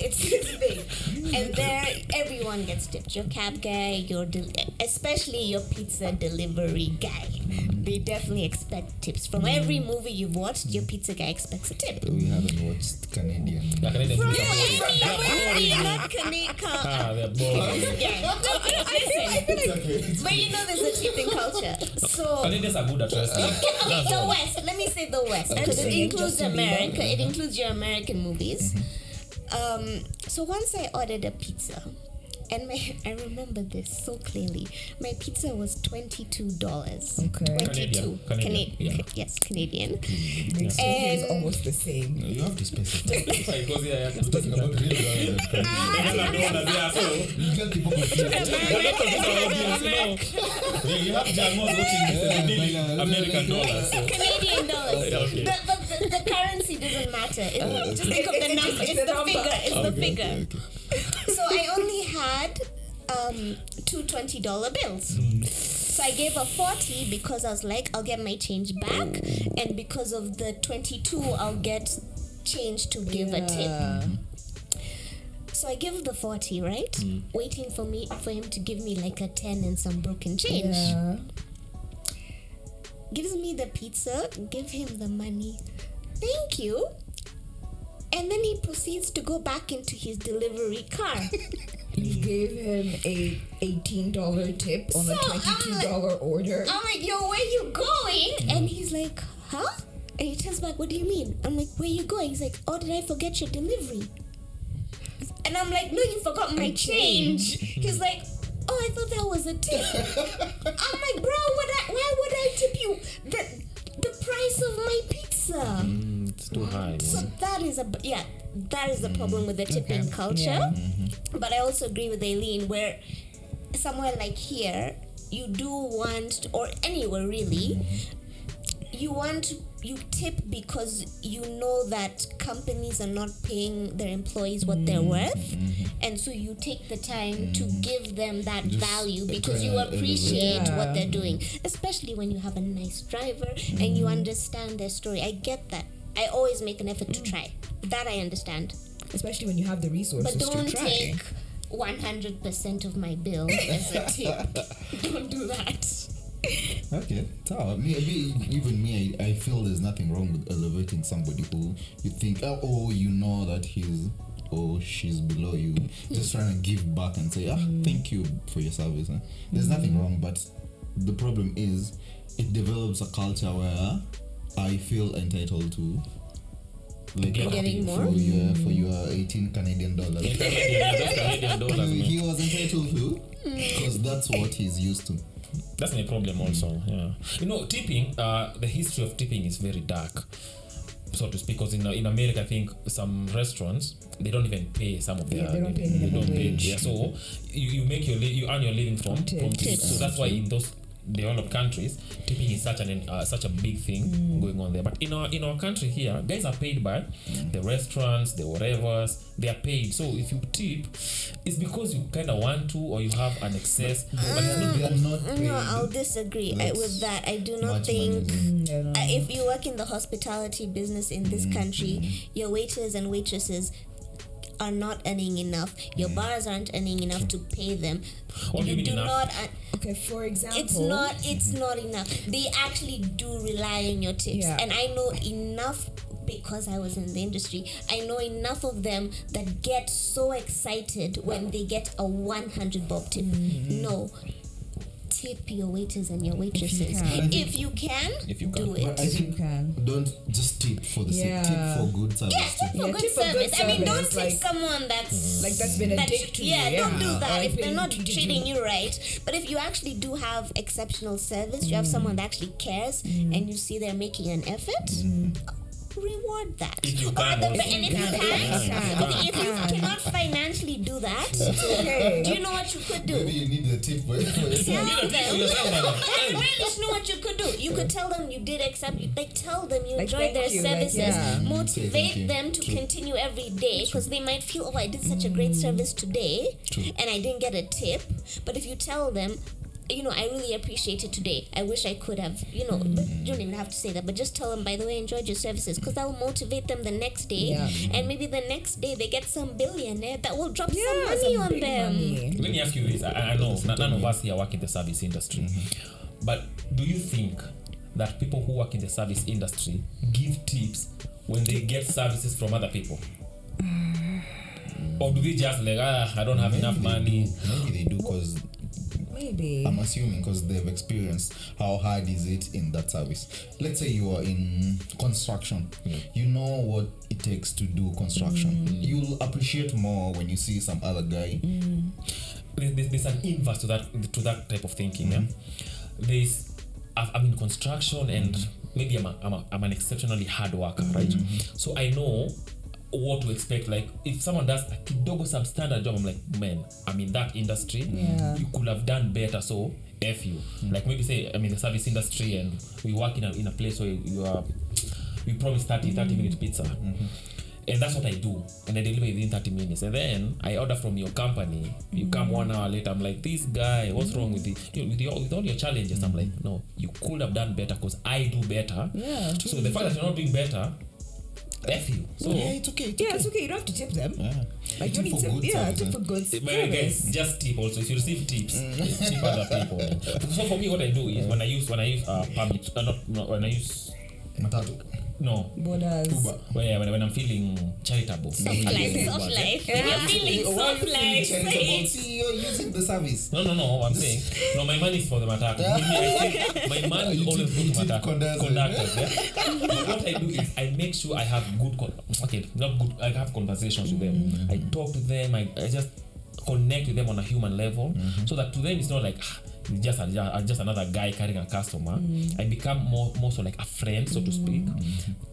Speaker 2: It's, it's big, and there everyone gets tipped. Your cab guy, your del- especially your pizza delivery guy. They definitely expect tips. From every movie you've watched, your pizza guy expects a tip.
Speaker 3: We haven't watched Canadian.
Speaker 4: Yeah, Canadian
Speaker 2: From
Speaker 4: food are boring. They're
Speaker 2: every
Speaker 4: boring.
Speaker 2: not Canadian.
Speaker 4: Ah, they're boring.
Speaker 2: Yeah, listen. But you know, there's a tipping culture. So
Speaker 4: Canadians are good at wrestling.
Speaker 2: okay, the. West. Let me say the West because it includes America. It includes your American movies. Um, so once I ordered a pizza, and my I remember this so clearly. My pizza was twenty two dollars.
Speaker 1: Okay.
Speaker 2: Twenty two.
Speaker 4: Canadian, Canadian, yeah.
Speaker 2: Yes, Canadian.
Speaker 1: The exchange is
Speaker 2: And-
Speaker 1: almost the same.
Speaker 3: No, you have to specify.
Speaker 4: Specify, because, yeah, yeah,
Speaker 3: We're talking about real ah, dollars Canadian. You get people confused.
Speaker 4: You're not talking about audience, you you have Jamos watching this and they need
Speaker 3: Yeah,
Speaker 4: American dollars. So.
Speaker 2: Canadian dollars.
Speaker 4: Okay.
Speaker 2: The, but the, the currency doesn't matter. It, uh, just think of the
Speaker 1: it-
Speaker 2: number.
Speaker 1: it's
Speaker 2: It's,
Speaker 1: a
Speaker 2: the
Speaker 1: number.
Speaker 2: figure. It's the figure.
Speaker 3: okay, okay.
Speaker 2: So I only had um, two $20 bills. So I gave a 40 because I was like, I'll get my change back. And because of the 22, I'll get change to give a tip. So I give the 40, right? Waiting for me for him to give me like a 10 and some broken change.
Speaker 1: Yeah.
Speaker 2: Gives me the pizza, give him the money. Thank you. And then he proceeds to go back into his delivery car.
Speaker 1: You gave him a eighteen dollar tip on a
Speaker 2: So, I'm
Speaker 1: twenty two
Speaker 2: like-
Speaker 1: order.
Speaker 2: I'm like, yo, where you going? And he's like, huh? And he turns back, what do you mean? I'm like, where you going? He's like, oh, did I forget your delivery? And I'm like, no, you forgot my change. He's like, oh, I thought that was a tip. I'm like, bro, is a yeah, that is the problem with the tipping
Speaker 1: Okay.
Speaker 2: culture.
Speaker 1: Yeah.
Speaker 2: But I also agree with Aileen where somewhere like here you do want or anywhere really you want you tip because you know that companies are not paying their employees what they're worth and so you take the time to give them that
Speaker 3: Just
Speaker 2: value because you appreciate
Speaker 1: Yeah.
Speaker 2: what they're doing especially when you have a nice driver and you understand their story. I get that. I always make an effort to try that i understand
Speaker 1: Especially when you have the resources to track.
Speaker 2: but don't
Speaker 1: to try.
Speaker 2: take 100% of my bill as a tip don't do that
Speaker 3: Okay, so me, me, even me, I, I feel there's nothing wrong with elevating somebody who you think, oh, oh you know that he's or she's below you. Just trying to give back and say, ah, thank you for your service. huh? There's nothing wrong, but the problem is it develops a culture where I feel entitled to. Like
Speaker 2: Getting more?
Speaker 3: for your for your 18 Canadian dollars.
Speaker 4: Canadian, dollars,
Speaker 3: he was entitled to because that's what he's used to.
Speaker 4: That's my problem also. Yeah. You know, tipping, uh, the history of tipping is very dark, so to speak. Because in, in America, I think some restaurants they don't even pay some of their.
Speaker 1: Yeah, they don't pay
Speaker 4: they don't pay. Yeah, so you, you make your li- you earn your living from from tips. So that's why in those developed countries, tipping is such an uh, such a big thing going on there. But in our in our country here, guys are paid by the restaurants, the whatevers. They are paid. So if you tip, it's because you kind of want to or you have an excess. But it's not
Speaker 3: they are not paid.
Speaker 2: No, I'll disagree I, with that. I do not think.
Speaker 1: Mm, I
Speaker 2: Uh, if you work in the hospitality business in this country, your waiters and waitresses are not earning enough. Your bars aren't earning enough to pay them.
Speaker 4: What do you mean
Speaker 2: do not. earn-
Speaker 1: okay, for example,
Speaker 2: it's not. It's not enough. They actually do rely on your tips,
Speaker 1: Yeah.
Speaker 2: and I know enough because I was in the industry. I know enough of them that get so excited when they get a 100 bob tip.
Speaker 1: Mm-hmm.
Speaker 2: No. Tip your waiters and your waitresses.
Speaker 1: can.
Speaker 2: If you can,
Speaker 4: If you
Speaker 2: do
Speaker 4: can.
Speaker 3: But
Speaker 2: it.
Speaker 3: I
Speaker 1: If you can.
Speaker 3: don't just tip for the
Speaker 1: Yeah.
Speaker 3: sake. Tip for good service.
Speaker 2: Yeah, tip for
Speaker 1: Yeah,
Speaker 2: good
Speaker 1: tip for good
Speaker 2: service. I mean, don't
Speaker 1: service,
Speaker 2: tip
Speaker 1: like-
Speaker 2: someone that's
Speaker 1: Like that's been a
Speaker 2: that
Speaker 1: dick to
Speaker 2: yeah,
Speaker 1: you.
Speaker 2: don't do
Speaker 1: Or
Speaker 2: that if they're not
Speaker 1: treated
Speaker 2: treating you right. But if you actually do have exceptional service, you have mm. someone that actually cares, mm. and you see they're making an effort. Mm. Reward that.
Speaker 4: If you can
Speaker 2: the-
Speaker 4: also.
Speaker 2: and if you
Speaker 1: If you
Speaker 2: can,
Speaker 1: can.
Speaker 2: if, if you cannot financially do that,
Speaker 1: Okay.
Speaker 2: do you know what you could do?
Speaker 3: Maybe you need the tip for, for yourself.
Speaker 2: Tell
Speaker 4: You know,
Speaker 2: them.
Speaker 4: yourself, man.
Speaker 2: Know what you could do. You could tell them you did accept. Like tell them you
Speaker 1: Like,
Speaker 2: enjoyed
Speaker 1: thank
Speaker 2: their
Speaker 1: you, like,
Speaker 2: services.
Speaker 1: yeah.
Speaker 2: Motivate
Speaker 3: you.
Speaker 2: them to
Speaker 3: True.
Speaker 2: continue every day because they might feel, oh, I did such a great service today,
Speaker 3: True.
Speaker 2: and I didn't get a tip. But if you tell them. You know, I really appreciate it today. I wish I could have, you know, but you don't even have to say that, but just tell them, by the way, I enjoyed your services because that will motivate them the next day.
Speaker 1: Yeah.
Speaker 2: And maybe the next day they get some billionaire eh, that will drop
Speaker 1: Yeah,
Speaker 2: some money
Speaker 1: some
Speaker 2: on them.
Speaker 1: money.
Speaker 4: Let me ask you this. I, I know n- none of us here work in the service industry, mm-hmm. but do you think that people who work in the service industry give tips when they get services from other people? Mm. Or do they just like, ah, I don't have enough
Speaker 3: Maybe they
Speaker 4: money?
Speaker 3: do. Maybe they do because
Speaker 1: Maybe.
Speaker 3: I'm assuming because they've experienced how hard is it in that service. Let's say you are in construction. You know what it takes to do construction. You'll appreciate more when you see some other guy.
Speaker 4: Mm. there's, there's an inverse to that to that type of thinking. Yeah? There's I've, I'm in construction and maybe I'm, a, I'm, a, I'm an exceptionally hard worker, right? So I know what to expect. Like if someone does a kidogo substandard job, I'm like, man, I'm in that industry.
Speaker 1: Yeah.
Speaker 4: You could have done better. So f you. Like maybe say I'm in the service industry and we work in a, in a place where you are we promise 30 30 minute pizza and that's what I do and I deliver within 30 minutes and then I order from your company you come one hour later I'm like this guy what's wrong with the you know, with, your, with all your challenges I'm like no you could have done better because I do better
Speaker 1: Yeah.
Speaker 4: so the fact that you're not doing better F you so
Speaker 3: yeah, it's okay. It's
Speaker 1: Yeah,
Speaker 3: okay.
Speaker 1: it's okay. You don't have to tip them.
Speaker 3: Yeah.
Speaker 1: Like you don't tip.
Speaker 3: good
Speaker 1: Yeah, tip for good
Speaker 4: But
Speaker 1: guys,
Speaker 4: just tip also. If you receive tips, tip other people. So for me, what I do is when I use when I use uh, public, uh, not, not when I use
Speaker 3: Matatu.
Speaker 4: No
Speaker 1: Borders.
Speaker 3: Cuba.
Speaker 4: Well, yeah, when, when I'm feeling charitable.
Speaker 2: Soft life, soft life. When you're feeling soft life,
Speaker 3: charitable?
Speaker 2: say it.
Speaker 3: See, you're using the service.
Speaker 4: No, no, no. I'm saying no. My money is for the think my money will always go to
Speaker 3: tip conductors.
Speaker 4: Yeah? but what I do is I make sure I have good. Con- okay, not good. I have conversations with them. I talk to them. I, I just connect with them on a human level, so that to them it's not like. "Ah, it's Just, just another guy carrying a customer. I become more, more so like a friend, so to speak.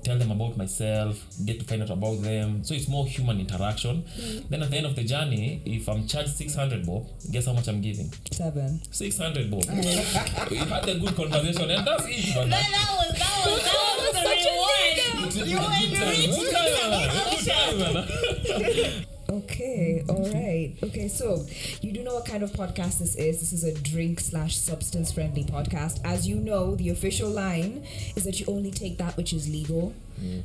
Speaker 4: Tell them about myself, get to find out about them. So it's more human interaction. Then at the end of the journey, if I'm charged 600 bob, guess how much I'm giving?
Speaker 1: Seven.
Speaker 4: 600 bob. we had a good conversation, and that's it. man.
Speaker 2: That, that was that was that was the reward. You
Speaker 4: Good time, man. Good time, man.
Speaker 1: Okay, all right. Okay, so you do know what kind of podcast this is. This is a drink slash substance friendly podcast. As you know, the official line is that you only take that which is legal.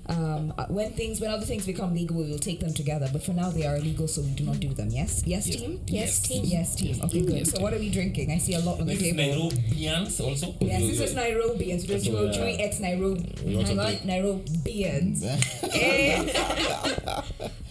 Speaker 1: Um, uh, when things, when other things become legal, we will take them together. But for now, they are illegal, so we do not do them. Yes, yes, team.
Speaker 2: Yes, team.
Speaker 1: Yes, team. Okay, good.
Speaker 4: Yes,
Speaker 1: so what are we drinking? I see a lot on the
Speaker 4: This
Speaker 1: table.
Speaker 4: Nairobians also.
Speaker 1: Yes, this is Nairobi, and so there's
Speaker 4: So,
Speaker 1: your
Speaker 4: yeah.
Speaker 1: Joey X Nairobi.
Speaker 4: We also
Speaker 1: Hang on, Nairobians. Eh,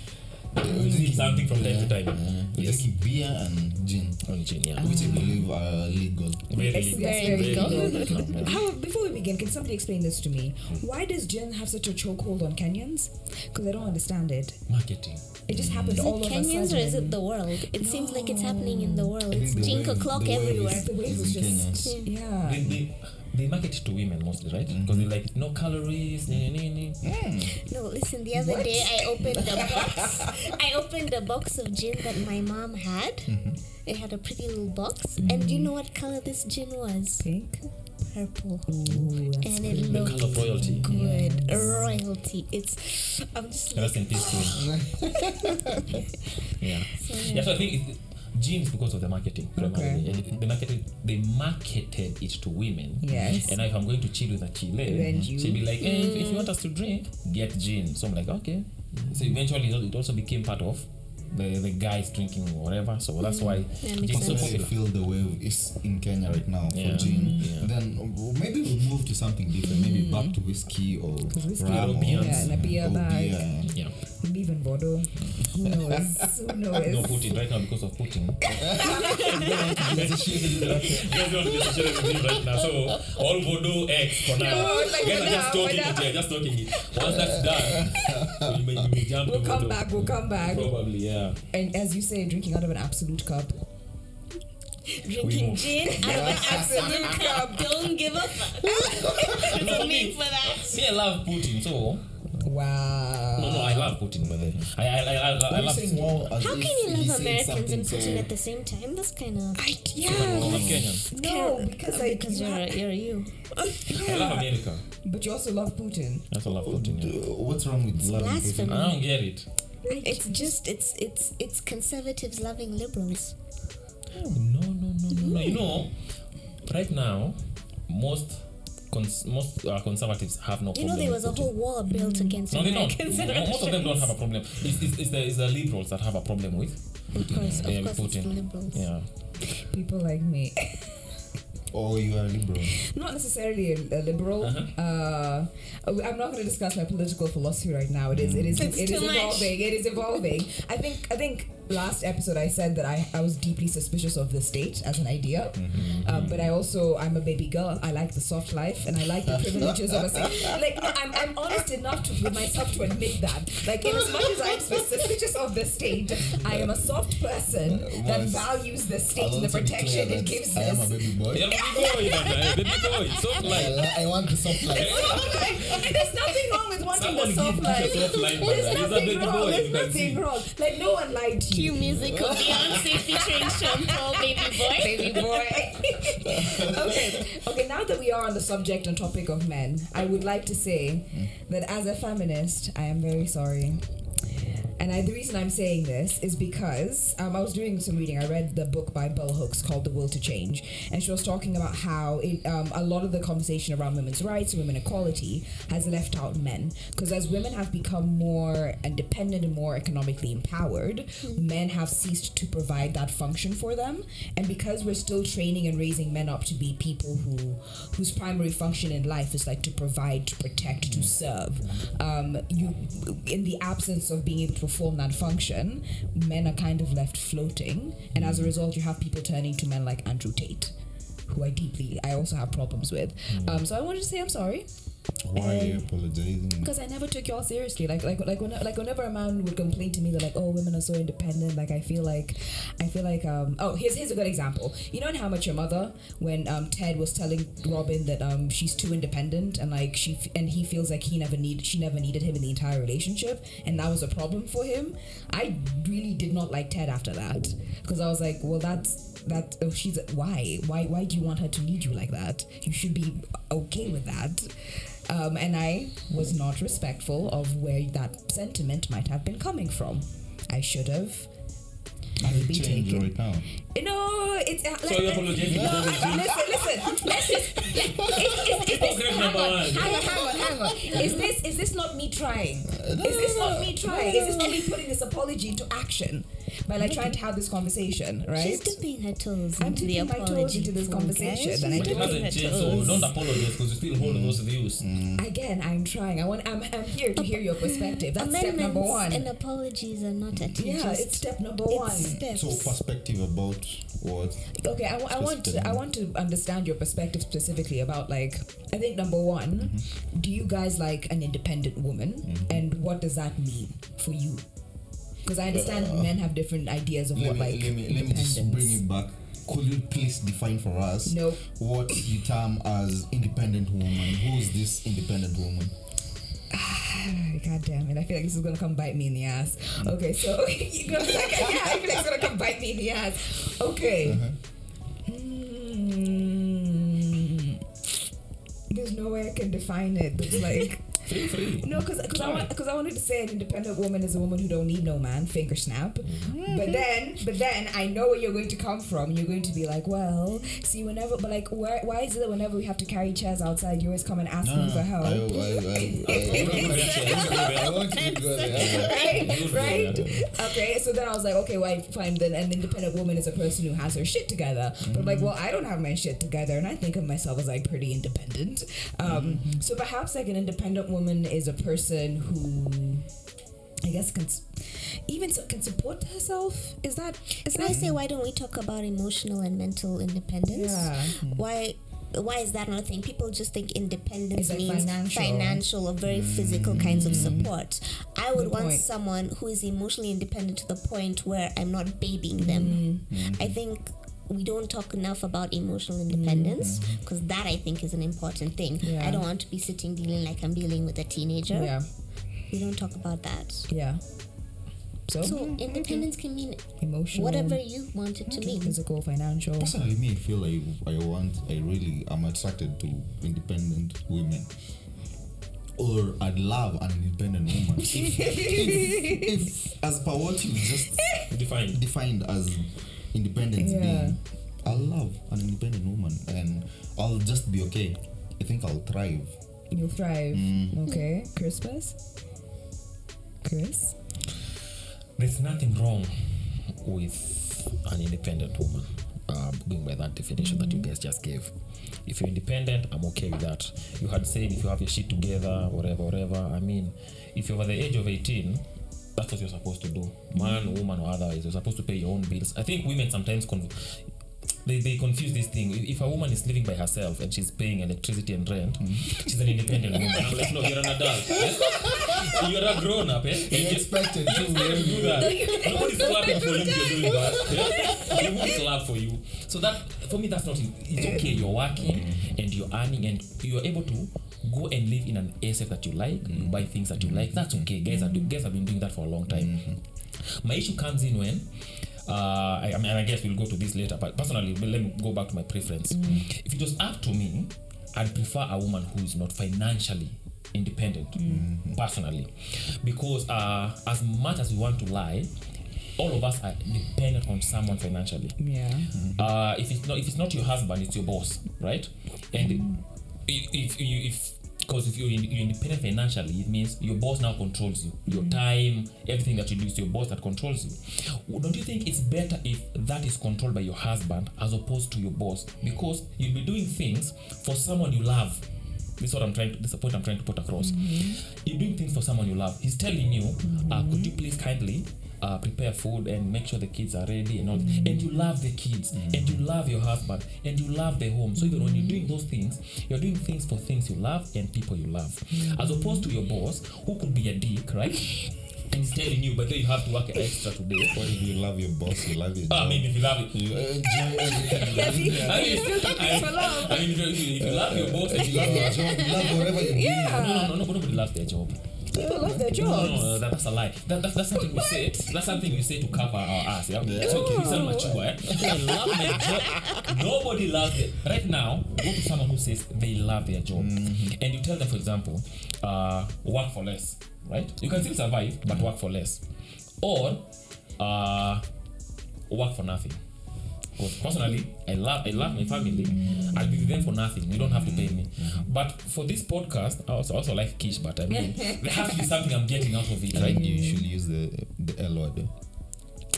Speaker 4: we drink mm. something from time to time.
Speaker 3: Yeah. We're
Speaker 4: Yes.
Speaker 3: drinking beer and gin,
Speaker 4: On gin, yeah.
Speaker 3: which I believe are legal.
Speaker 4: Very
Speaker 1: Yes,
Speaker 4: legal.
Speaker 1: yes,
Speaker 2: Very
Speaker 1: very
Speaker 2: legal.
Speaker 1: legal. How, before we begin, can somebody explain this to me? Why does gin have such a chokehold on Kenyans? Because I don't understand it.
Speaker 4: Marketing.
Speaker 1: It just happened
Speaker 2: Is mm.
Speaker 1: all
Speaker 2: it
Speaker 1: of a
Speaker 2: Kenyans or is it the world? It seems like it's happening in the world. It's
Speaker 3: the
Speaker 2: drink
Speaker 3: wave-
Speaker 2: o'clock everywhere.
Speaker 1: the wave
Speaker 3: is
Speaker 1: was just
Speaker 3: Kenyans.
Speaker 1: yeah.
Speaker 4: They, they, they market it to women mostly, right? Because
Speaker 3: Mm-hmm.
Speaker 4: they're like no calories, nini, nini.
Speaker 2: No, listen. The other
Speaker 1: What?
Speaker 2: day, I opened a box. I opened a box of gin that my mom had.
Speaker 3: Mm-hmm.
Speaker 2: It had a pretty little box, and do you know what color this gin was?
Speaker 1: Pink.
Speaker 2: Purple.
Speaker 1: Ooh, that's
Speaker 2: And
Speaker 1: good.
Speaker 2: it
Speaker 4: The color of royalty.
Speaker 2: good. Royalty. It's. I'm just like.
Speaker 4: In peace, Queen. yeah.
Speaker 2: so,
Speaker 4: Yeah, so I think it, jeans because of the marketing. primarily.
Speaker 1: Okay.
Speaker 4: They marketed they marketed it to women.
Speaker 1: Yes.
Speaker 4: And now if I'm going to chill with a chile, she'll be like, eh, if, if you want us to drink, get gin. So I'm like, okay. So eventually it also became part of the, the guys drinking whatever. So that's why
Speaker 2: That makes
Speaker 4: gin so
Speaker 2: sense.
Speaker 3: I feel the wave is in Kenya right now
Speaker 4: Yeah.
Speaker 3: for gin.
Speaker 4: Yeah.
Speaker 3: Then maybe we'll move to something different. Maybe back to whiskey or
Speaker 1: whiskey
Speaker 3: rum
Speaker 4: or
Speaker 3: or,
Speaker 4: beers.
Speaker 1: Yeah, and a beer
Speaker 3: or
Speaker 1: bag.
Speaker 3: beer.
Speaker 4: Yeah.
Speaker 1: Maybe even Bordeaux. Who knows? Who
Speaker 4: No
Speaker 1: knows?
Speaker 4: Putin right now because of Putin.
Speaker 3: There's a shit in the-
Speaker 4: You guys don't get associated with him right now. So all Voodoo X for now.
Speaker 1: No, like
Speaker 4: Guys are just talking it.
Speaker 1: now.
Speaker 4: Yeah, just talking it. Once that's done, we may, we may jump
Speaker 1: We'll come
Speaker 4: Voodoo.
Speaker 1: back. We'll come back.
Speaker 4: Probably, yeah.
Speaker 1: And as you say, drinking out of an Absolut cup.
Speaker 2: Drinking gin out of an Absolut cup. Don't give up. fuck. There's a name for that.
Speaker 4: See, I love Putin, so
Speaker 1: Wow.
Speaker 4: no, no, I love Putin, but then I, I, I, I, I, love.
Speaker 3: saying wow well,
Speaker 2: How can you love Americans and Putin
Speaker 3: so-
Speaker 2: at the same time? That's kind of.
Speaker 1: I,
Speaker 4: I'm
Speaker 1: yeah.
Speaker 4: Kenyan.
Speaker 1: No, because I,
Speaker 2: because
Speaker 1: you
Speaker 2: you're,
Speaker 1: have-
Speaker 2: you're you.
Speaker 4: I love America.
Speaker 1: but you also love Putin.
Speaker 4: I also love Putin. Yeah.
Speaker 3: Uh, What's wrong with loving
Speaker 2: blasphemy.
Speaker 3: Putin?
Speaker 4: I don't get it.
Speaker 2: It's just it's it's it's conservatives loving liberals.
Speaker 4: No, no, no, no, no. You know, right now, most cons- most uh, conservatives have no
Speaker 2: You
Speaker 4: problem.
Speaker 2: know there was a whole wall built against
Speaker 4: No, they don't.
Speaker 2: Americans
Speaker 4: Most of them don't have a problem. It's, it's, it's, the, it's the liberals that have a problem with.
Speaker 2: Of course, of
Speaker 4: Yeah,
Speaker 2: course, it's
Speaker 4: Putin.
Speaker 2: the liberals.
Speaker 4: Yeah.
Speaker 1: People like me.
Speaker 3: Or you are a liberal?
Speaker 1: Not necessarily a, a liberal.
Speaker 4: Uh-huh.
Speaker 1: Uh, I'm not going to discuss my political philosophy right now. It is. It is.
Speaker 2: It's
Speaker 1: it is
Speaker 2: too much.
Speaker 1: evolving. It is evolving. I think. I think last episode I said that I, I was deeply suspicious of the state as an idea, mm-hmm. um, but I also I'm a baby girl. I like the soft life and I like the privileges of a state. Like no, I'm, I'm honest enough to, with myself to admit that. Like in as much as I'm suspicious of the state, I am a soft person uh,
Speaker 3: that
Speaker 1: values the state and the protection it
Speaker 3: that
Speaker 1: gives
Speaker 3: I am a
Speaker 1: us.
Speaker 3: baby boy.
Speaker 4: Yeah, baby boy, man, eh, baby boy, soft
Speaker 3: I,
Speaker 4: life.
Speaker 3: li- I want the soft life.
Speaker 1: There's nothing wrong with wanting
Speaker 4: Someone
Speaker 1: the soft life.
Speaker 4: soft life.
Speaker 1: There's nothing wrong.
Speaker 4: boy,
Speaker 1: There's nothing wrong. Like no one lied to
Speaker 2: Cue
Speaker 1: you.
Speaker 2: music of Beyonce featuring Sean Paul, baby boy.
Speaker 1: Baby boy. okay. Okay, now that we are on the subject and topic of men, I would like to say mm. that as a feminist, I am very sorry. And I, the reason I'm saying this is because um, I was doing some reading. I read the book by Bell Hooks called The Will to Change. And she was talking about how it, um, a lot of the conversation around women's rights and women equality has left out men. Because as women have become more independent and more economically empowered, men have ceased to provide that function for them. And because we're still training and raising men up to be people who whose primary function in life is like to provide, to protect, to serve, um, you in the absence of being able to perform that function, men are kind of left floating, and as a result, you have people turning to men like Andrew Tate, who I deeply, I also have problems with. Um, so I wanted to say I'm sorry
Speaker 3: Why are you apologizing?
Speaker 1: because I never took y'all seriously. Like like like when, like whenever a man would complain to me, they're like, "Oh, women are so independent." Like I feel like, I feel like um oh here's here's a good example. You know in How I Met Your Mother when um Ted was telling Robin that um she's too independent and like she f- and he feels like he never need she never needed him in the entire relationship and that was a problem for him. I really did not like Ted after that because I was like, well that's that oh she's why why why do you want her to need you like that you should be okay with that um, and i was not respectful of where that sentiment might have been coming from. I should have
Speaker 3: Has it
Speaker 1: maybe taken
Speaker 3: right now?
Speaker 1: no it's uh,
Speaker 4: So you apologize
Speaker 1: no,
Speaker 4: because
Speaker 1: listen listen. Let's just is, is, is this,
Speaker 4: Hypocrite
Speaker 1: hang on, hang on hang on hang on. Is this is this not me trying? Is this not me trying? Is this not me putting this apology into action by like trying to have this conversation right
Speaker 2: She's dipping her toes
Speaker 1: I'm
Speaker 2: into the
Speaker 1: dipping my toes
Speaker 2: apology
Speaker 1: into this
Speaker 2: pool,
Speaker 1: conversation,
Speaker 2: guys.
Speaker 1: and I
Speaker 4: But it
Speaker 1: don't
Speaker 4: hasn't
Speaker 2: her
Speaker 4: changed, so don't apologize because you still hold those views. Mm.
Speaker 1: Again, I'm trying. I want. I'm, I'm here to hear your perspective. That's step
Speaker 2: Amendments
Speaker 1: number one.
Speaker 2: and apologies are not at
Speaker 1: yeah, it's step number
Speaker 2: it's
Speaker 1: one.
Speaker 2: steps.
Speaker 3: So perspective about what?
Speaker 1: Okay, I, wa- I want to. I want to understand your perspective specifically about like. I think number one, mm-hmm. do you guys like an independent woman, mm-hmm. and what does that mean for you? Because I understand men have different ideas of what
Speaker 3: me,
Speaker 1: like
Speaker 3: let me let me just bring you back could you please define for us
Speaker 1: Nope.
Speaker 3: what you term as independent woman? Who's this independent woman?
Speaker 1: God damn it! I feel like this is gonna come bite me in the ass. Okay, so you know, like, yeah, I feel like it's gonna come bite me in the ass. Okay. Mm, there's no way I can define it. It's like
Speaker 4: Feel free.
Speaker 1: no, because because I, want- 'cause I wanted to say an independent woman is a woman who don't need no man. Finger snap. But then, but then I know where you're going to come from. You're going to be like, well, see, whenever, but like, why, why is it that whenever we have to carry chairs outside, you always come and ask me for help?
Speaker 3: I, I, I, I, I want to go there.
Speaker 1: right, right. Okay, so then I was like, okay, well, fine. Then an independent woman is a person who has her shit together. But I'm like, well, I don't have my shit together, and I think of myself as like pretty independent. Um, So perhaps like an independent woman is a person who. I guess can even so, can support herself. Is that is
Speaker 2: Can I say why don't we talk about emotional and mental independence?
Speaker 1: Yeah.
Speaker 2: Why why is that not a thing? People just think independence means
Speaker 1: financial.
Speaker 2: financial. or very mm-hmm. physical kinds of mm-hmm. support. I would
Speaker 1: Good
Speaker 2: want
Speaker 1: point.
Speaker 2: someone who is emotionally independent to the point where I'm not babying them. Mm-hmm. I think we don't talk enough about emotional independence mm-hmm. because that I think is an important thing.
Speaker 1: Yeah.
Speaker 2: I don't want to be sitting dealing like I'm dealing with a teenager.
Speaker 1: yeah
Speaker 2: We don't talk about that.
Speaker 1: yeah. So,
Speaker 2: So independence can mean
Speaker 1: emotional,
Speaker 2: whatever you want it to mean.
Speaker 1: physical, financial.
Speaker 3: Personally, me, I feel like I want, I really am attracted to independent women. Or I'd love an independent woman. if, if, if, as per what you just
Speaker 4: defined,
Speaker 3: defined as independence
Speaker 1: Yeah.
Speaker 3: being, I'll love an independent woman and I'll just be okay. I think I'll thrive.
Speaker 1: You'll thrive.
Speaker 3: Mm.
Speaker 1: Okay, Christmas. Chris.
Speaker 4: There's nothing wrong with an independent woman. Uh, going by that definition that you guys just gave. If you're independent, I'm okay with that. You had said if you have your shit together, whatever, whatever. I mean, if you're over the age of 18, that's what you're supposed to do. Man, woman, or otherwise, you're supposed to pay your own bills. I think women sometimes con- they, they confuse this thing. If a woman is living by herself and she's paying electricity and rent, she's an independent woman. I'm like, no, you're an adult. eh? You're a grown up. Eh? You-
Speaker 3: expected
Speaker 4: to do that. Nobody's clapping for you if you're doing that. Yeah? won't clap for you. So that for me, that's not. It's okay. You're working and you're earning and you're able to go and live in an SF that you like. You buy things that you like. That's okay. Guys are guys have been doing that for a long time. My issue comes in when. Uh, I, I mean, I guess we'll go to this later, but personally, let me go back to my preference. If it was up to me, I'd prefer a woman who is not financially independent, personally, because uh, as much as we want to lie, all of us are dependent on someone financially.
Speaker 1: Yeah.
Speaker 4: Uh, if it's not if it's not your husband, it's your boss, right? And if if if because if you're, in, you're independent financially, it means your boss now controls you. Your time, everything that you do is your boss that controls you. Don't you think it's better if that is controlled by your husband as opposed to your boss? Because you'll be doing things for someone you love. This is what I'm trying to. This is the point I'm trying to put across. You're doing things for someone you love. He's telling you, uh, could you please kindly uh, prepare food and make sure the kids are ready and all. And you love the kids, and you love your husband, and you love the home. So even when you're doing those things, you're doing things for things you love and people you love, as opposed to your boss who could be a dick, right? And he's telling you, but then you have to work extra today.
Speaker 3: What if you love your boss, you love your job?
Speaker 4: I mean, if you love it.
Speaker 3: you enjoy everything. you do.
Speaker 4: I mean,
Speaker 1: still talking
Speaker 4: I,
Speaker 1: for love.
Speaker 4: I mean, if you, if you love your boss if you love your
Speaker 3: job, you love whatever you do.
Speaker 1: Yeah.
Speaker 4: no, no, no, nobody loves their job.
Speaker 1: People love their jobs.
Speaker 4: no, no, that, that's a lie. That, that, that's something we say. That's something we say to cover our ass. Yeah,
Speaker 3: Yeah.
Speaker 4: it's okay. We mature. Eh? They love their job. Nobody loves it. Right now, go to someone who says they love their job, and you tell them, for example, uh, work for less. Right? You can still survive, but work for less, or uh, work for nothing. Because personally, I love I love my family. I'll be with them for nothing. You don't have to pay me. But for this podcast, I also also like Kish, but I mean there has to be something I'm getting out of it,
Speaker 3: I
Speaker 4: right?
Speaker 3: think you should use the the L word.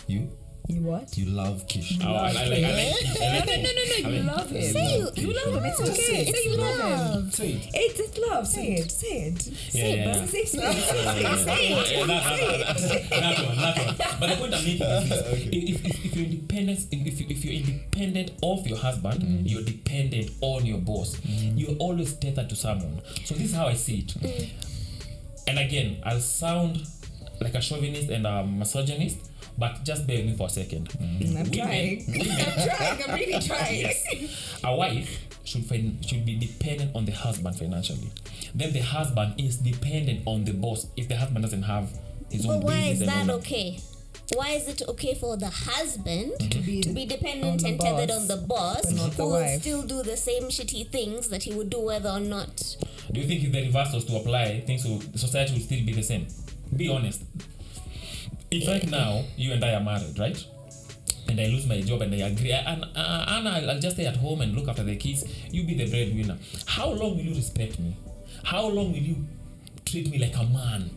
Speaker 3: You
Speaker 1: You what?
Speaker 3: you love Kish.
Speaker 4: Oh, I, I like I like Kish. I like
Speaker 1: no, no, no,
Speaker 4: no,
Speaker 1: no.
Speaker 4: I
Speaker 1: You
Speaker 4: like-
Speaker 1: love him.
Speaker 2: Say you,
Speaker 1: You love him. It's okay. Say you love him.
Speaker 3: Say it.
Speaker 1: It's, it's love. Say it. Say it. Say it. but. Say, it. say, say, say it.
Speaker 4: that, one, that one. But the point I'm making is this: if, if, if you're independent, if, you, if you're independent of your husband, you're dependent on your boss. You're always tethered to someone. So this is how I see it. And again, I'll sound like a chauvinist and a misogynist, but just bear with me for a second
Speaker 1: Mm, I'm
Speaker 4: Women-
Speaker 1: trying. I'm trying. I'm really trying.
Speaker 4: yes. A wife should fin- should be dependent on the husband financially. Then the husband is dependent on the boss if the husband doesn't have his own
Speaker 2: But why
Speaker 4: business
Speaker 2: is that okay? Why is it okay for the husband
Speaker 1: To
Speaker 2: to
Speaker 1: be
Speaker 2: be, dependent
Speaker 1: on the
Speaker 2: and tethered
Speaker 1: boss,
Speaker 2: on the boss, who will still do the same shitty things that he would do whether or not?
Speaker 4: Do you think if the reverse was to apply, things will society would still be the same? Be honest. If right now you and I are married, right? And I lose my job and I agree, and uh, Anna, I'll, I'll just stay at home and look after the kids. You be the breadwinner. How long will you respect me? How long will you treat me like a man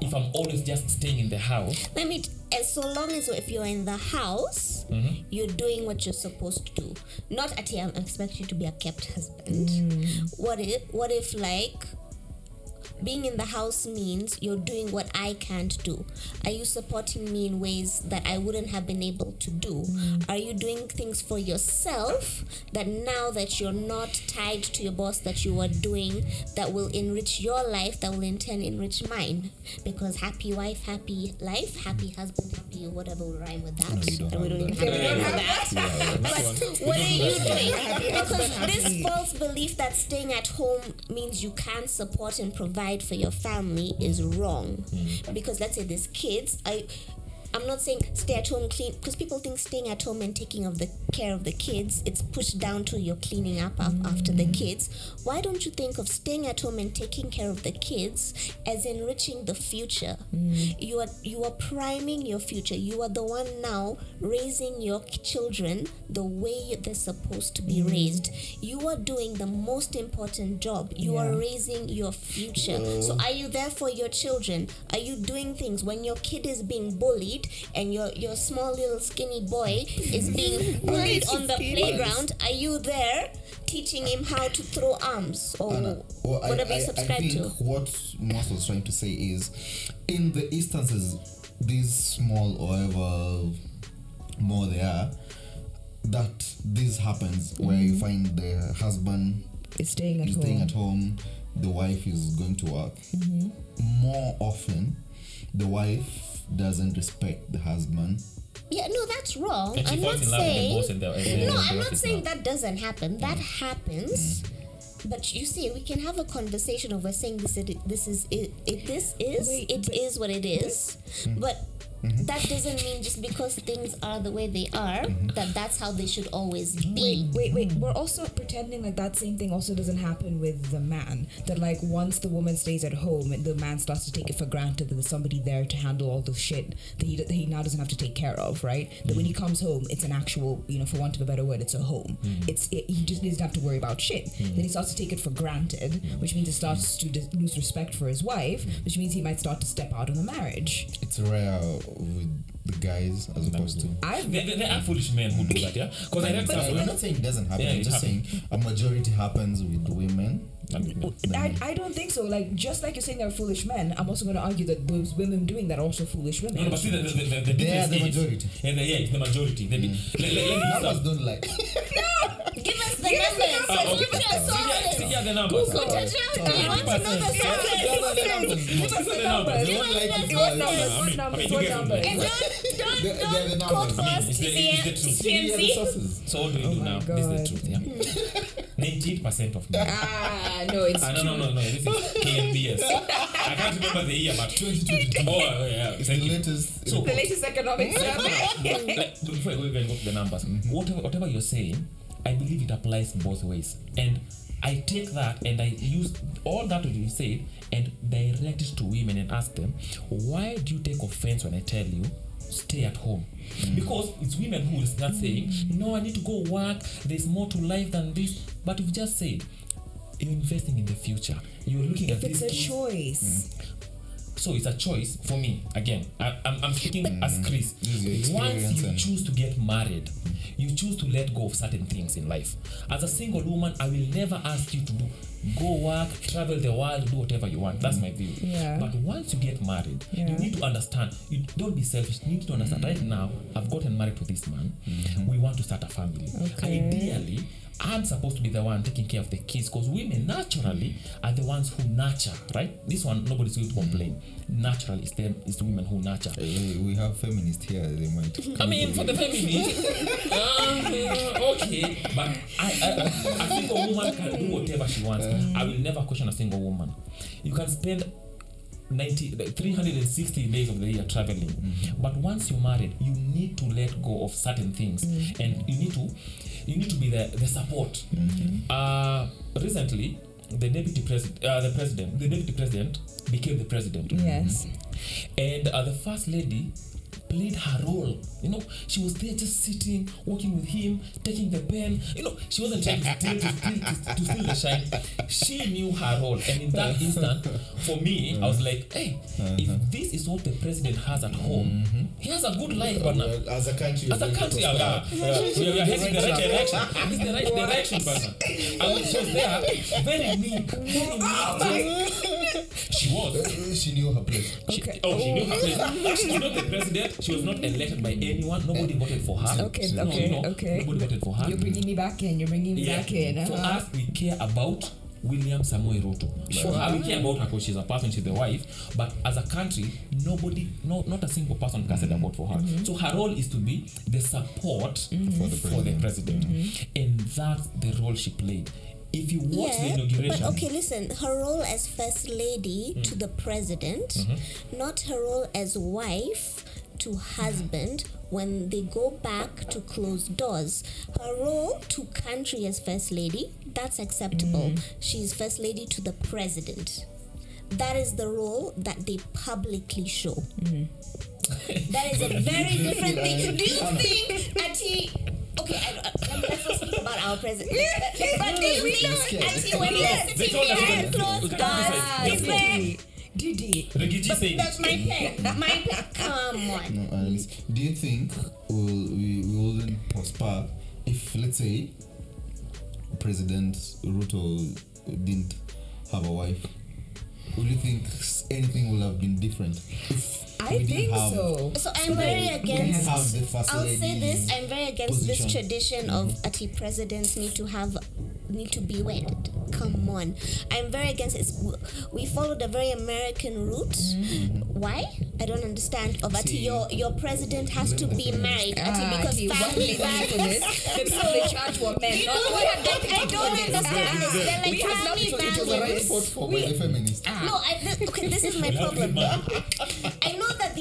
Speaker 4: if I'm always just staying in the house?
Speaker 2: Let me. T- as so long as if you're in the house,
Speaker 1: Mm-hmm.
Speaker 2: you're doing what you're supposed to do. Not at I'm expect you to be a kept husband.
Speaker 1: Mm.
Speaker 2: What if? What if like? Being in the house means you're doing what I can't do. Are you supporting me in ways that I wouldn't have been able to do? Are you doing things for yourself that now that you're not tied to your boss that you are doing that will enrich your life, that will in turn enrich mine? Because happy wife, happy life, happy husband, happy whatever will rhyme with that.
Speaker 3: No, don't
Speaker 2: And we
Speaker 3: have
Speaker 2: don't
Speaker 3: that.
Speaker 2: even have
Speaker 1: We
Speaker 2: to
Speaker 1: don't
Speaker 2: have
Speaker 1: have
Speaker 2: that. But what are you doing? Because this false belief that staying at home means you can't support and provide for your family is wrong. Mm. Because let's say there's kids, I I'm not saying stay at home clean because people think staying at home and taking of the care of the kids it's pushed down to your cleaning up af- after the kids. Why don't you think of staying at home and taking care of the kids as enriching the future? Mm. You are you are priming your future. You are the one now raising your children the way they're supposed to be mm. raised. You are doing the most important job. You are raising your future. Mm. So are you there for your children? Are you doing things when your kid is being bullied and your your small little skinny boy is being bullied on the playground? Are you there teaching him how to throw arms or
Speaker 3: Anna, well, I-
Speaker 2: whatever
Speaker 3: I,
Speaker 2: you
Speaker 3: I think
Speaker 2: to?
Speaker 3: what Mwas was trying to say is, in the instances, these small or ever more they are, that this happens where you mm-hmm. find the husband
Speaker 1: It's staying at
Speaker 3: is
Speaker 1: home.
Speaker 3: staying at home, the wife is going to work. Mm-hmm. More often, the wife doesn't respect the husband.
Speaker 2: Yeah, no, that's wrong.
Speaker 4: And she
Speaker 2: I'm not
Speaker 4: in love with the
Speaker 2: saying
Speaker 4: boss and the, and
Speaker 2: no,
Speaker 4: the
Speaker 2: I'm not saying
Speaker 4: now.
Speaker 2: that doesn't happen. That mm. happens. Mm. But you see, we can have a conversation over saying this. It, this is it, it. This is
Speaker 1: Wait,
Speaker 2: it
Speaker 1: but-
Speaker 2: is what it is. But Mm-hmm. that doesn't mean just because things are the way they are mm-hmm. that that's how they should always be.
Speaker 1: Wait, wait. wait. We're also pretending like that same thing also doesn't happen with the man. That like once the woman stays at home, the man starts to take it for granted that there's somebody there to handle all the shit that he, that he now doesn't have to take care of, right? That when he mm-hmm. comes home, it's an actual, you know, for want of a better word, it's a home. It's it, he just doesn't have to worry about shit. Then he starts to take it for granted, which means he starts to dis- lose respect for his wife, which means he might start to step out of the marriage.
Speaker 3: It's rare with the guys as opposed to.
Speaker 1: I
Speaker 4: There, there- there are foolish men who do that, yeah? Because I read
Speaker 3: No,
Speaker 4: stuff.
Speaker 3: I'm not saying it doesn't happen.
Speaker 4: Yeah,
Speaker 3: I'm
Speaker 4: it
Speaker 3: just saying a majority happens with women.
Speaker 1: I, I don't think so. Like, just like you're saying they're foolish men, I'm also going to argue that those women doing that are also foolish women.
Speaker 4: No, no, but see, the, the, the, the
Speaker 3: They are
Speaker 4: difference
Speaker 3: the
Speaker 4: is-
Speaker 3: majority.
Speaker 4: Yeah, the, yeah, it's the majority. They be, mm. let, let, let me use
Speaker 3: Numbers
Speaker 4: that.
Speaker 3: don't like.
Speaker 2: Give us the numbers.
Speaker 4: Oh, okay.
Speaker 2: Put your
Speaker 4: See, yeah, see,
Speaker 2: sources.
Speaker 4: yeah, the numbers.
Speaker 2: Put your sources. I want to know the sources.
Speaker 1: Give us the numbers.
Speaker 3: They don't like it.
Speaker 1: What
Speaker 3: but-
Speaker 1: numbers?
Speaker 4: I
Speaker 1: What
Speaker 4: mean- I
Speaker 1: numbers?
Speaker 4: mean,
Speaker 1: What
Speaker 4: you get
Speaker 1: numbers?
Speaker 4: what
Speaker 2: And
Speaker 4: I'm
Speaker 2: don't,
Speaker 3: They're-
Speaker 2: don't,
Speaker 3: they're the
Speaker 2: don't quote
Speaker 3: numbers.
Speaker 2: for us
Speaker 4: It's the- it's the truth.
Speaker 3: See, yeah, the
Speaker 2: TMZ.
Speaker 3: sources.
Speaker 4: So what do we do
Speaker 1: Oh my
Speaker 4: now? This is the
Speaker 1: God.
Speaker 4: truth, yeah? 98% of men.
Speaker 1: Ah, no, it's
Speaker 4: Ah, no, no, no, no. This is KNBS. I can't remember the year, but 2022. Oh, uh, yeah.
Speaker 3: It's
Speaker 4: Thank
Speaker 3: the
Speaker 4: you.
Speaker 3: latest.
Speaker 4: So,
Speaker 1: the latest economic survey.
Speaker 4: like, before we even go to the numbers, whatever, whatever you're saying, I believe it applies both ways. And I take that and I use all that you said and direct it to women and ask them, why do you take offense when I tell you stay at home? Because it's women who will start saying, no, I need to go work. There's more to life than this. But you've just said, you're investing in the future. You're looking
Speaker 1: If
Speaker 4: at
Speaker 1: it's
Speaker 4: these
Speaker 1: a choice,
Speaker 4: So it's a choice for me. Again, I, I'm, I'm speaking as Chris.
Speaker 3: This is your
Speaker 4: Once you
Speaker 3: and-
Speaker 4: choose to get married, you choose to let go of certain things in life as a single woman i will never ask you to do go work travel the world do whatever you want that's my view
Speaker 1: Yeah.
Speaker 4: but once you get married
Speaker 1: Yeah.
Speaker 4: you need to understand you don't be selfish you need to understand right now i've gotten married to this man we want to start a family
Speaker 1: Okay.
Speaker 4: ideally i'm supposed to be the one taking care of the kids because women naturally are the ones who nurture right this one nobody's going to complain naturally it's them it's the women who nurture
Speaker 3: Hey, we have feminists here. They might.
Speaker 4: I mean, for the feminists, uh, okay, but I, I, a single woman can do whatever she wants. I will never question a single woman. You can spend 90, 360 days of the year traveling, but once you're married, you need to let go of certain things, and you need to, you need to be the, the support. Uh, recently, the deputy president, uh, the president, the deputy president became the president.
Speaker 1: Yes.
Speaker 4: and uh, the first lady played her role you know? She was there just sitting walking with him taking the pen you know? She wasn't trying to steal, to steal, to, to steal the shine. She knew her role. And in that instant for me i was like hey if this is what the president has at home he has a good life but now
Speaker 3: Well, as a country,
Speaker 4: as a country, yeah, yeah, yeah, we are heading the right direction. It's the right direction, brother. I was just there, very meek, very meek. She was.
Speaker 3: She knew her place.
Speaker 4: She,
Speaker 1: Okay.
Speaker 4: Oh, she knew her place. She's not the president. She was not elected by anyone. Nobody voted for her.
Speaker 1: Okay,
Speaker 4: No,
Speaker 1: okay,
Speaker 4: no,
Speaker 1: okay.
Speaker 4: Nobody voted for her.
Speaker 1: You're bringing me back in. You're bringing me
Speaker 4: Yeah.
Speaker 1: back in. Uh-huh.
Speaker 4: us, we care about William Samoei Ruto. For her, we care about her because she's a person, she's the wife. But as a country, nobody, no, not a single person can say that vote for her.
Speaker 1: Mm-hmm.
Speaker 4: So her role is to be the support
Speaker 3: For the
Speaker 4: for the president,
Speaker 1: Mm-hmm.
Speaker 4: and that's the role she played. If you watch the
Speaker 2: Yeah,
Speaker 4: inauguration,
Speaker 2: but okay, listen. Her role as first lady
Speaker 4: Mm.
Speaker 2: to the president,
Speaker 4: Mm-hmm.
Speaker 2: not her role as wife to husband when they go back to closed doors. Her role to country as first lady, that's acceptable.
Speaker 4: Mm.
Speaker 2: She's first lady to the president. That is the role that they publicly show. That is a very different thing. Do you think, Ati? Okay, I, uh, I, let's not speak about our president. but do you think, Ati, when you're sitting
Speaker 4: told us
Speaker 2: behind
Speaker 4: that-
Speaker 2: closed
Speaker 4: we
Speaker 2: doors, is there?
Speaker 1: Didi.
Speaker 4: Reggie said
Speaker 2: That's my pen. My pen. Come on.
Speaker 3: No, Annalise, do you think we'll, we we wouldn't prosper if, let's say, President Ruto didn't have a wife? Would you think anything would have been different? If
Speaker 1: I
Speaker 3: we
Speaker 1: think
Speaker 3: have,
Speaker 1: so.
Speaker 2: So I'm very
Speaker 3: we
Speaker 2: against.
Speaker 3: have the
Speaker 2: I'll say this: I'm very against
Speaker 3: position.
Speaker 2: this tradition of ati presidents need to have need to be wedded. Come on, I'm very against it. We followed a very American route. Why? I don't understand. Of ati
Speaker 3: See,
Speaker 2: your your president has to be married. Ati
Speaker 1: Ah,
Speaker 2: because
Speaker 1: Ati, what
Speaker 2: family
Speaker 1: we need for this? The people in charge were men, not
Speaker 2: I, I don't understand. this. They're like
Speaker 1: We have not-
Speaker 2: family
Speaker 1: it was- it was a right
Speaker 2: values.
Speaker 3: fought for by the feminists.
Speaker 2: No, I, th- okay, this is my problem.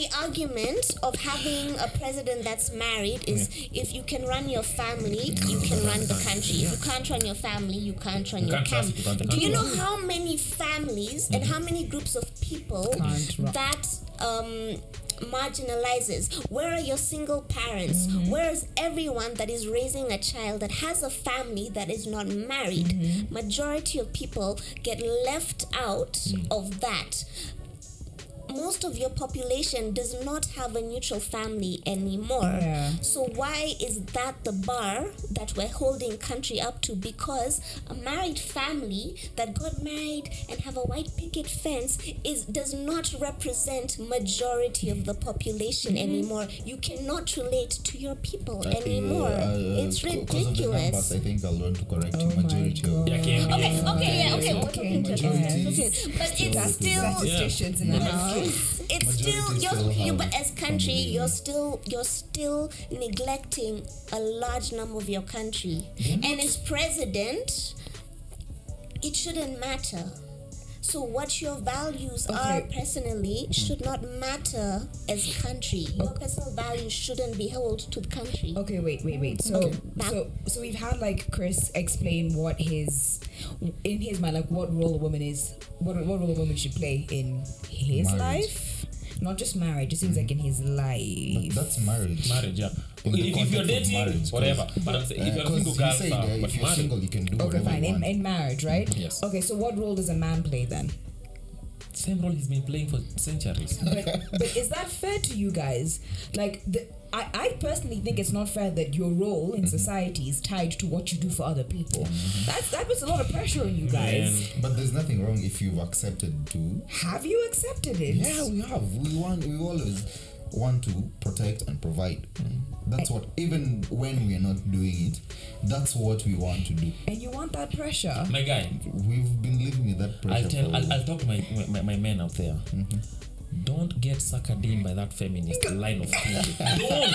Speaker 2: I know that the argument of having a president that's married is if you can run your family, you can run the country. If you can't run your family, you can't run
Speaker 4: You
Speaker 2: your
Speaker 4: can't you
Speaker 2: Do you know how many families and how many groups of people that um, marginalizes? Where are your single parents? Where is everyone that is raising a child that has a family that is not married? Majority of people get left out of that most of your population does not have a neutral family anymore.
Speaker 1: Yeah.
Speaker 2: So why is that the bar that we're holding country up to? Because a married family that got married and have a white picket fence is does not represent majority of the population
Speaker 1: Mm-hmm.
Speaker 2: anymore. You cannot relate to your people
Speaker 3: Uh,
Speaker 2: anymore.
Speaker 3: uh, uh,
Speaker 2: it's
Speaker 3: c- 'cause of the numbers. I think I'll learn to correct
Speaker 1: Oh
Speaker 3: you.
Speaker 1: my
Speaker 3: Majority of
Speaker 1: God.
Speaker 4: Yeah, can be.
Speaker 2: Okay, okay, yeah, okay. We're talking to
Speaker 3: Majority
Speaker 2: but it's
Speaker 1: That's
Speaker 2: still
Speaker 1: statisticians in the house.
Speaker 2: It's still
Speaker 3: Majority
Speaker 2: you're, you but as country you're still you're still neglecting a large number of your country. And as president it shouldn't matter so what your values are personally mm. should not matter as country your personal values shouldn't be held to the country
Speaker 1: Okay, wait, wait, wait. So,
Speaker 2: Okay.
Speaker 1: so, so we've had like Chris explain what his, in his mind, like what role a woman is, what what role a woman should play in his
Speaker 3: Marriage.
Speaker 1: life, not just marriage. It seems like in his life.
Speaker 3: That's marriage.
Speaker 4: marriage, yeah.
Speaker 3: In
Speaker 4: If, if you're dating,
Speaker 3: marriage,
Speaker 4: whatever. But I'm saying, if
Speaker 3: Uh,
Speaker 4: you're a single girl,
Speaker 3: said,
Speaker 4: uh,
Speaker 3: uh,
Speaker 4: but
Speaker 3: if
Speaker 4: you're married,
Speaker 3: single, you can do
Speaker 1: Okay,
Speaker 3: whatever
Speaker 1: fine.
Speaker 3: you
Speaker 1: In, in marriage, right?
Speaker 4: Yes.
Speaker 1: Okay, so what role does a man play then?
Speaker 4: same role he's been playing for centuries.
Speaker 1: but, but is that fair to you guys? Like, the, I, I personally think it's not fair that your role in mm-hmm. society is tied to what you do for other people. Mm-hmm. That's, that puts a lot of pressure on you guys.
Speaker 4: Man.
Speaker 3: But there's nothing wrong if you've accepted to.
Speaker 1: Have you accepted it?
Speaker 3: Yeah, we have. We want. We always want to protect and provide. Mm. That's what. Even when we are not doing it, that's what we want to do.
Speaker 1: And you want that pressure?
Speaker 4: My guy,
Speaker 3: We've been living with that pressure.
Speaker 4: I'll tell.
Speaker 3: for-
Speaker 4: I'll, I'll talk to my, my my men out there. Mm-hmm. Don't get suckered in by that feminist line of thinking. Don't.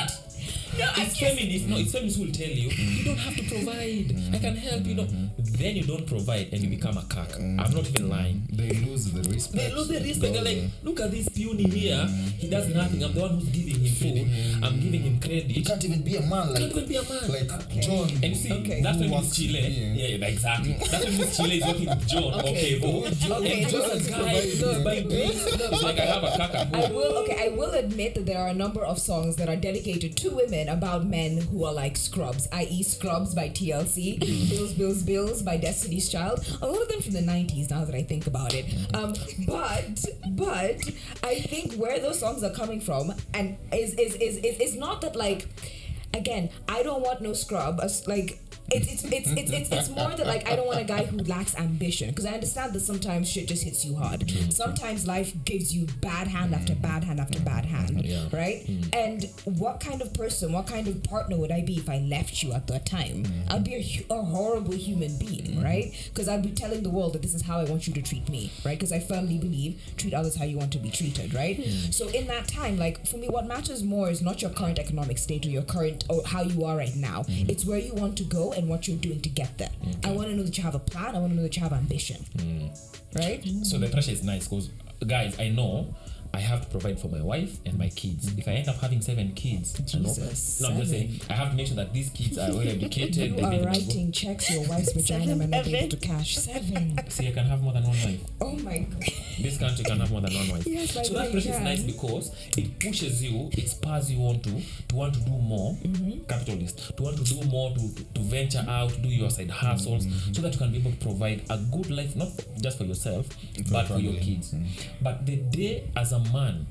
Speaker 4: it's feminist. No, it's feminists who will tell you you don't have to provide. I can help you. Know. Then you don't provide and you become a cock. I'm not even lying.
Speaker 3: they lose the respect.
Speaker 4: They lose the respect. They're like, look at this puny here. He does nothing. I'm the one who's giving him food. I'm giving him credit.
Speaker 3: You can't even be a man like
Speaker 4: Can't even be a man.
Speaker 3: like John.
Speaker 4: And you see,
Speaker 1: Okay.
Speaker 4: that's when
Speaker 3: Who
Speaker 4: Miss
Speaker 3: wants
Speaker 4: Chile,
Speaker 3: to be,
Speaker 4: yeah, yeah, exactly. That's when Miss Chile is working with John. Okay,
Speaker 1: Okay.
Speaker 4: Bo.
Speaker 1: Okay,
Speaker 4: And John's
Speaker 3: just
Speaker 4: a guy
Speaker 3: provide-
Speaker 4: who's buying drinks. It's like I have a cack at
Speaker 1: I will okay, I will admit that there are a number of songs that are dedicated to women about men who are like scrubs, i.e. Scrubs by TLC, Bills, Bills, Bills by Destiny's Child. A lot of them from the 90s now that I think about it. Um, but but I think where those songs are coming from and is is is is, is not that like again, I don't want no scrub. As like it's it's it's it's it's, it's more that like I don't want a guy who lacks ambition because I understand that sometimes shit just hits you hard. Mm-hmm. Sometimes life gives you bad hand after mm-hmm. bad hand after bad hand,
Speaker 4: Yeah.
Speaker 1: right? Mm. And what kind of person, what kind of partner would I be if I left you at that time? Mm. I'd be a, a horrible human being, mm-hmm. right? Because I'd be telling the world that this is how I want you to treat me, right? Because I firmly believe treat others how you want to be treated, right? Mm. So in that time, like for me, what matters more is not your current economic state or your current or how you are right now. It's where you want to go and what you're doing to get there. I want to know that you have a plan. I want to know that you have ambition, mm. right? Mm.
Speaker 4: So the pressure is nice because, guys, I know I have to provide for my wife and my kids. If I end up having seven kids,
Speaker 1: Jesus,
Speaker 4: no, I'm just saying I have to make sure that these kids are well educated.
Speaker 1: You are writing checks your wife's vagina may not be able to cash. Seven.
Speaker 4: See, I can have more than one wife.
Speaker 1: Oh my god.
Speaker 4: This country can have more than one wife.
Speaker 1: Yes,
Speaker 4: so that pressure is nice because it pushes you, it spurs you on to to want to do more, mm-hmm. capitalist, to want to do more, to, to, to venture out, do your side hustles, mm-hmm. so that you can be able to provide a good life, not just for yourself, but for your kids. Mm-hmm. But the day as a man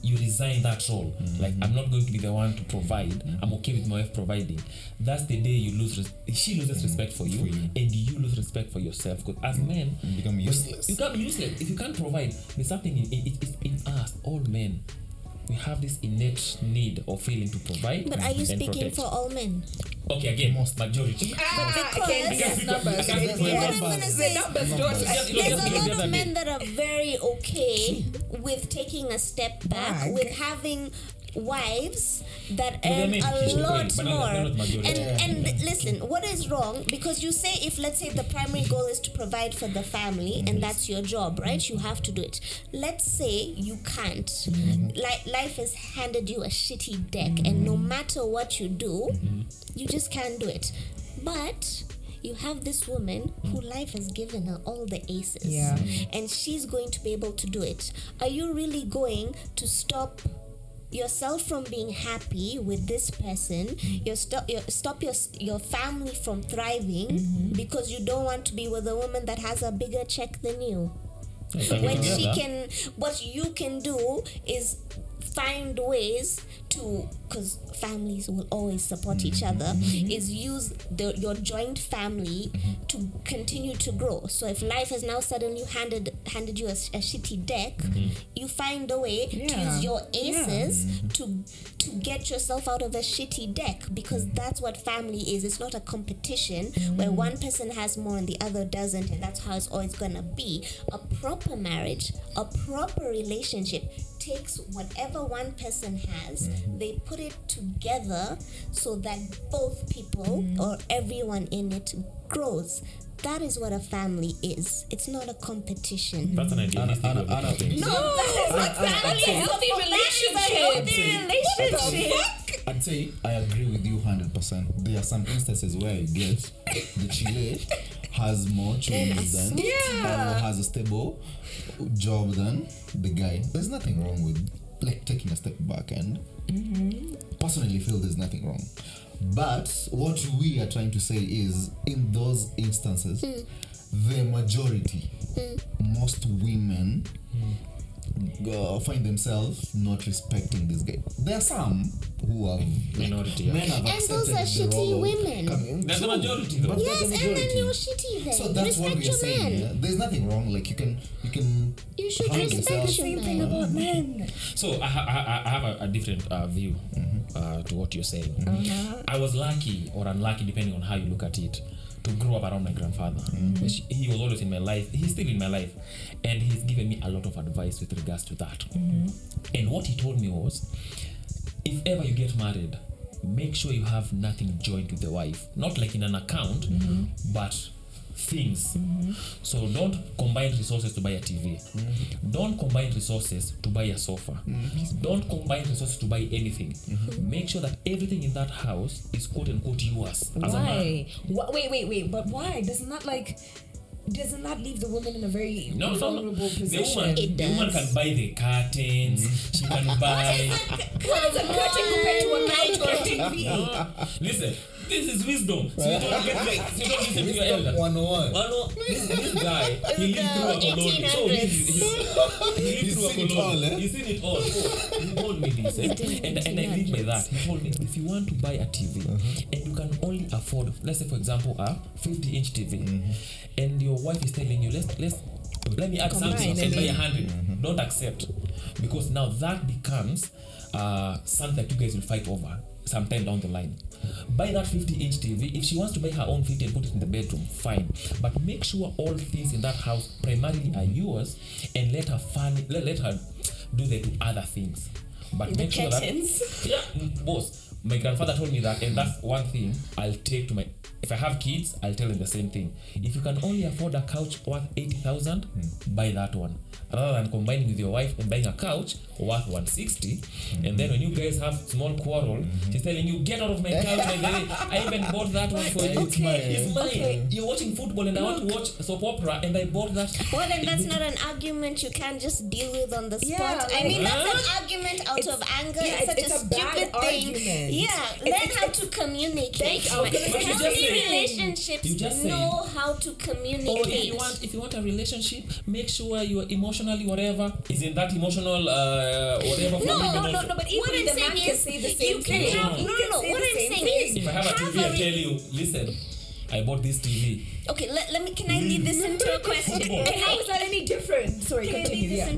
Speaker 4: you resign that role. Like i'm not going to be the one to provide. I'm okay with my wife providing. That's the day you lose res- she loses respect for you,
Speaker 3: For you.
Speaker 4: and you lose respect for yourself. Because as men
Speaker 3: You become useless.
Speaker 4: you become useless. If you can't provide there's something in, in, in, in us all men we have this innate need or feeling to provide
Speaker 2: But are you
Speaker 4: and
Speaker 2: speaking
Speaker 4: protect.
Speaker 2: for all men?
Speaker 4: okay again
Speaker 3: Most.
Speaker 4: majority
Speaker 1: Ah,
Speaker 2: because-
Speaker 1: again, yes, numbers.
Speaker 4: I can't speak for
Speaker 2: Yeah,
Speaker 4: numbers.
Speaker 2: I'm gonna say-
Speaker 1: numbers don't.
Speaker 4: Just-
Speaker 1: I-
Speaker 4: just-
Speaker 2: There's a lot of men that are very okay with taking a step back,
Speaker 1: Back.
Speaker 2: with having wives that earn a lot more.
Speaker 4: they're not majority.
Speaker 2: And and listen, what is wrong? Because you say if let's say the primary goal is to provide for the family and that's your job, right? You have to do it. Let's say you can't. Like life has handed you a shitty deck, and no matter what you do, you just can't do it. But you have this woman who life has given her all the aces
Speaker 1: Yeah.
Speaker 2: and she's going to be able to do it are you really going to stop yourself from being happy with this person. You stop your stop your your family from thriving because you don't want to be with a woman that has a bigger check than you. When she can what you can do is find ways to because families will always support each mm-hmm. other mm-hmm. is use the, your joint family mm-hmm. to continue to grow. So if life has now suddenly handed handed you a, a shitty deck you find a way to use your
Speaker 1: Yeah.
Speaker 2: aces to to get yourself out of a shitty deck because that's what family is. It's not a competition where one person has more and the other doesn't and that's how it's always gonna be. A proper marriage a proper relationship takes whatever one person has mm-hmm. they put it together so that both people mm-hmm. or everyone in it grows. That is what a family is. It's not a competition.
Speaker 4: That's an idealistic
Speaker 3: Anna-
Speaker 4: way of looking
Speaker 3: Anna-
Speaker 2: no, that is not family.
Speaker 1: a healthy
Speaker 2: That is a
Speaker 1: relationship.
Speaker 2: healthy relationship.
Speaker 3: I'd say I agree with you 100%. There are some instances where I get the Chile has more children than
Speaker 1: Yeah.
Speaker 3: or has a stable job than the guy. There's nothing wrong with like taking a step back and personally feel there's nothing wrong. But what we are trying to say is in those instances, the majority, most women uh, find themselves not respecting this guy. There are some who have
Speaker 4: Minority, yeah.
Speaker 3: men have
Speaker 2: And those are shitty women.
Speaker 3: coming-
Speaker 4: That's the majority, though.
Speaker 3: but
Speaker 2: Yes,
Speaker 3: the majority.
Speaker 2: and then you're shitty then.
Speaker 3: So that's what
Speaker 2: Respect
Speaker 3: what we're
Speaker 2: your
Speaker 3: saying. Yeah? There's nothing wrong. Like you can, you can.
Speaker 2: You should respect the
Speaker 1: Same thing
Speaker 2: man.
Speaker 1: about men.
Speaker 4: So I, ha- I, I have a, a different uh, view uh, to what you're saying.
Speaker 1: Uh-huh.
Speaker 4: I was lucky or unlucky, depending on how you look at it, to grow up around my grandfather. He- He was always in my life. He's still in my life, and he's given me a lot of advice with regards to that. And what he told me was, if ever you get married, make sure you have nothing joint with the wife, not like in an account, but things. So don't combine resources to buy a TV. Don't combine resources to buy a sofa. Don't combine resources to buy anything. Make sure that everything in that house is quote unquote yours as a man.
Speaker 1: Why? Wait, wait, wait. But why? Doesn't that like? Doesn't that leave the woman in a very
Speaker 4: No, no, no.
Speaker 1: position?
Speaker 4: The woman,
Speaker 2: It
Speaker 4: the woman can buy the curtains. She can buy.
Speaker 1: What is a curtain compared to a couch or a TV?
Speaker 4: Listen, this is wisdom. So you don't get like, so you don't listen to your elder.
Speaker 3: 101.
Speaker 4: One, no, this, this guy, he lived through a colony. So he's, he's, he lived
Speaker 3: He's
Speaker 4: through a colony.
Speaker 3: eh?
Speaker 4: He's seen it all. So he told me this. Eh? And, and I live by that. He told me if you want to buy a TV and you can only afford, let's say, for example, a 50 inch TV, and your wife is telling you, let's, let's, let me add
Speaker 1: Combine,
Speaker 4: something and buy a 100. Mm-hmm. don't accept because now that becomes uh, something that you guys will fight over sometime down the line. Buy that 50 inch tv if she wants to buy her own 50 and put it in the bedroom fine. But make sure all things in that house primarily are yours and let her fun let, let her do the two other things. But
Speaker 2: The
Speaker 4: make sure that yeah mm, boss. My grandfather told me that and that's one thing i'll take to my if i have kids i'll tell them the same thing. If you can only afford a couch worth 80000 buy that one. Rather than combining with your wife and buying a couch worth 160 and then when you guys have small quarrel she's telling you get out of my couch by the way i even bought that one for you
Speaker 3: It's mine.
Speaker 4: it's mine
Speaker 1: Okay.
Speaker 4: you're watching football and i want to watch soap opera and i bought that
Speaker 2: Well, then that's not an argument you can just deal with on the spot.
Speaker 1: Yeah,
Speaker 2: I mean,
Speaker 4: like-
Speaker 2: that's an argument out
Speaker 1: It's-
Speaker 2: of anger.
Speaker 1: yeah,
Speaker 2: it's,
Speaker 1: it's-
Speaker 2: such
Speaker 1: it's a
Speaker 2: a,
Speaker 1: bad
Speaker 2: stupid thing.
Speaker 1: argument.
Speaker 2: Yeah,
Speaker 1: It's-
Speaker 2: learn
Speaker 1: it's-
Speaker 2: how
Speaker 1: it's-
Speaker 2: to communicate.
Speaker 1: Thank- I was gonna say
Speaker 4: the
Speaker 2: Healthy relationships
Speaker 4: You just said-
Speaker 2: know how to
Speaker 4: or
Speaker 2: communicate.
Speaker 4: if you want if you want a relationship make sure you are emotionally whatever is in that emotional uh, Uh, whatever for
Speaker 2: No,
Speaker 1: No, no, no. But
Speaker 2: What
Speaker 1: equally,
Speaker 2: I'm
Speaker 1: the
Speaker 2: saying
Speaker 1: man can say the
Speaker 2: you
Speaker 1: same
Speaker 2: can
Speaker 1: thing.
Speaker 2: have-
Speaker 1: He
Speaker 2: no, no, what I'm saying is-
Speaker 4: if I have a TV,
Speaker 2: a
Speaker 4: I
Speaker 2: re-
Speaker 4: tell you, listen, I bought this TV.
Speaker 2: Okay, let, let me. Can I lead this into a question?
Speaker 4: Football.
Speaker 2: Can I,
Speaker 1: is that any different? Sorry,
Speaker 2: can I
Speaker 1: continue.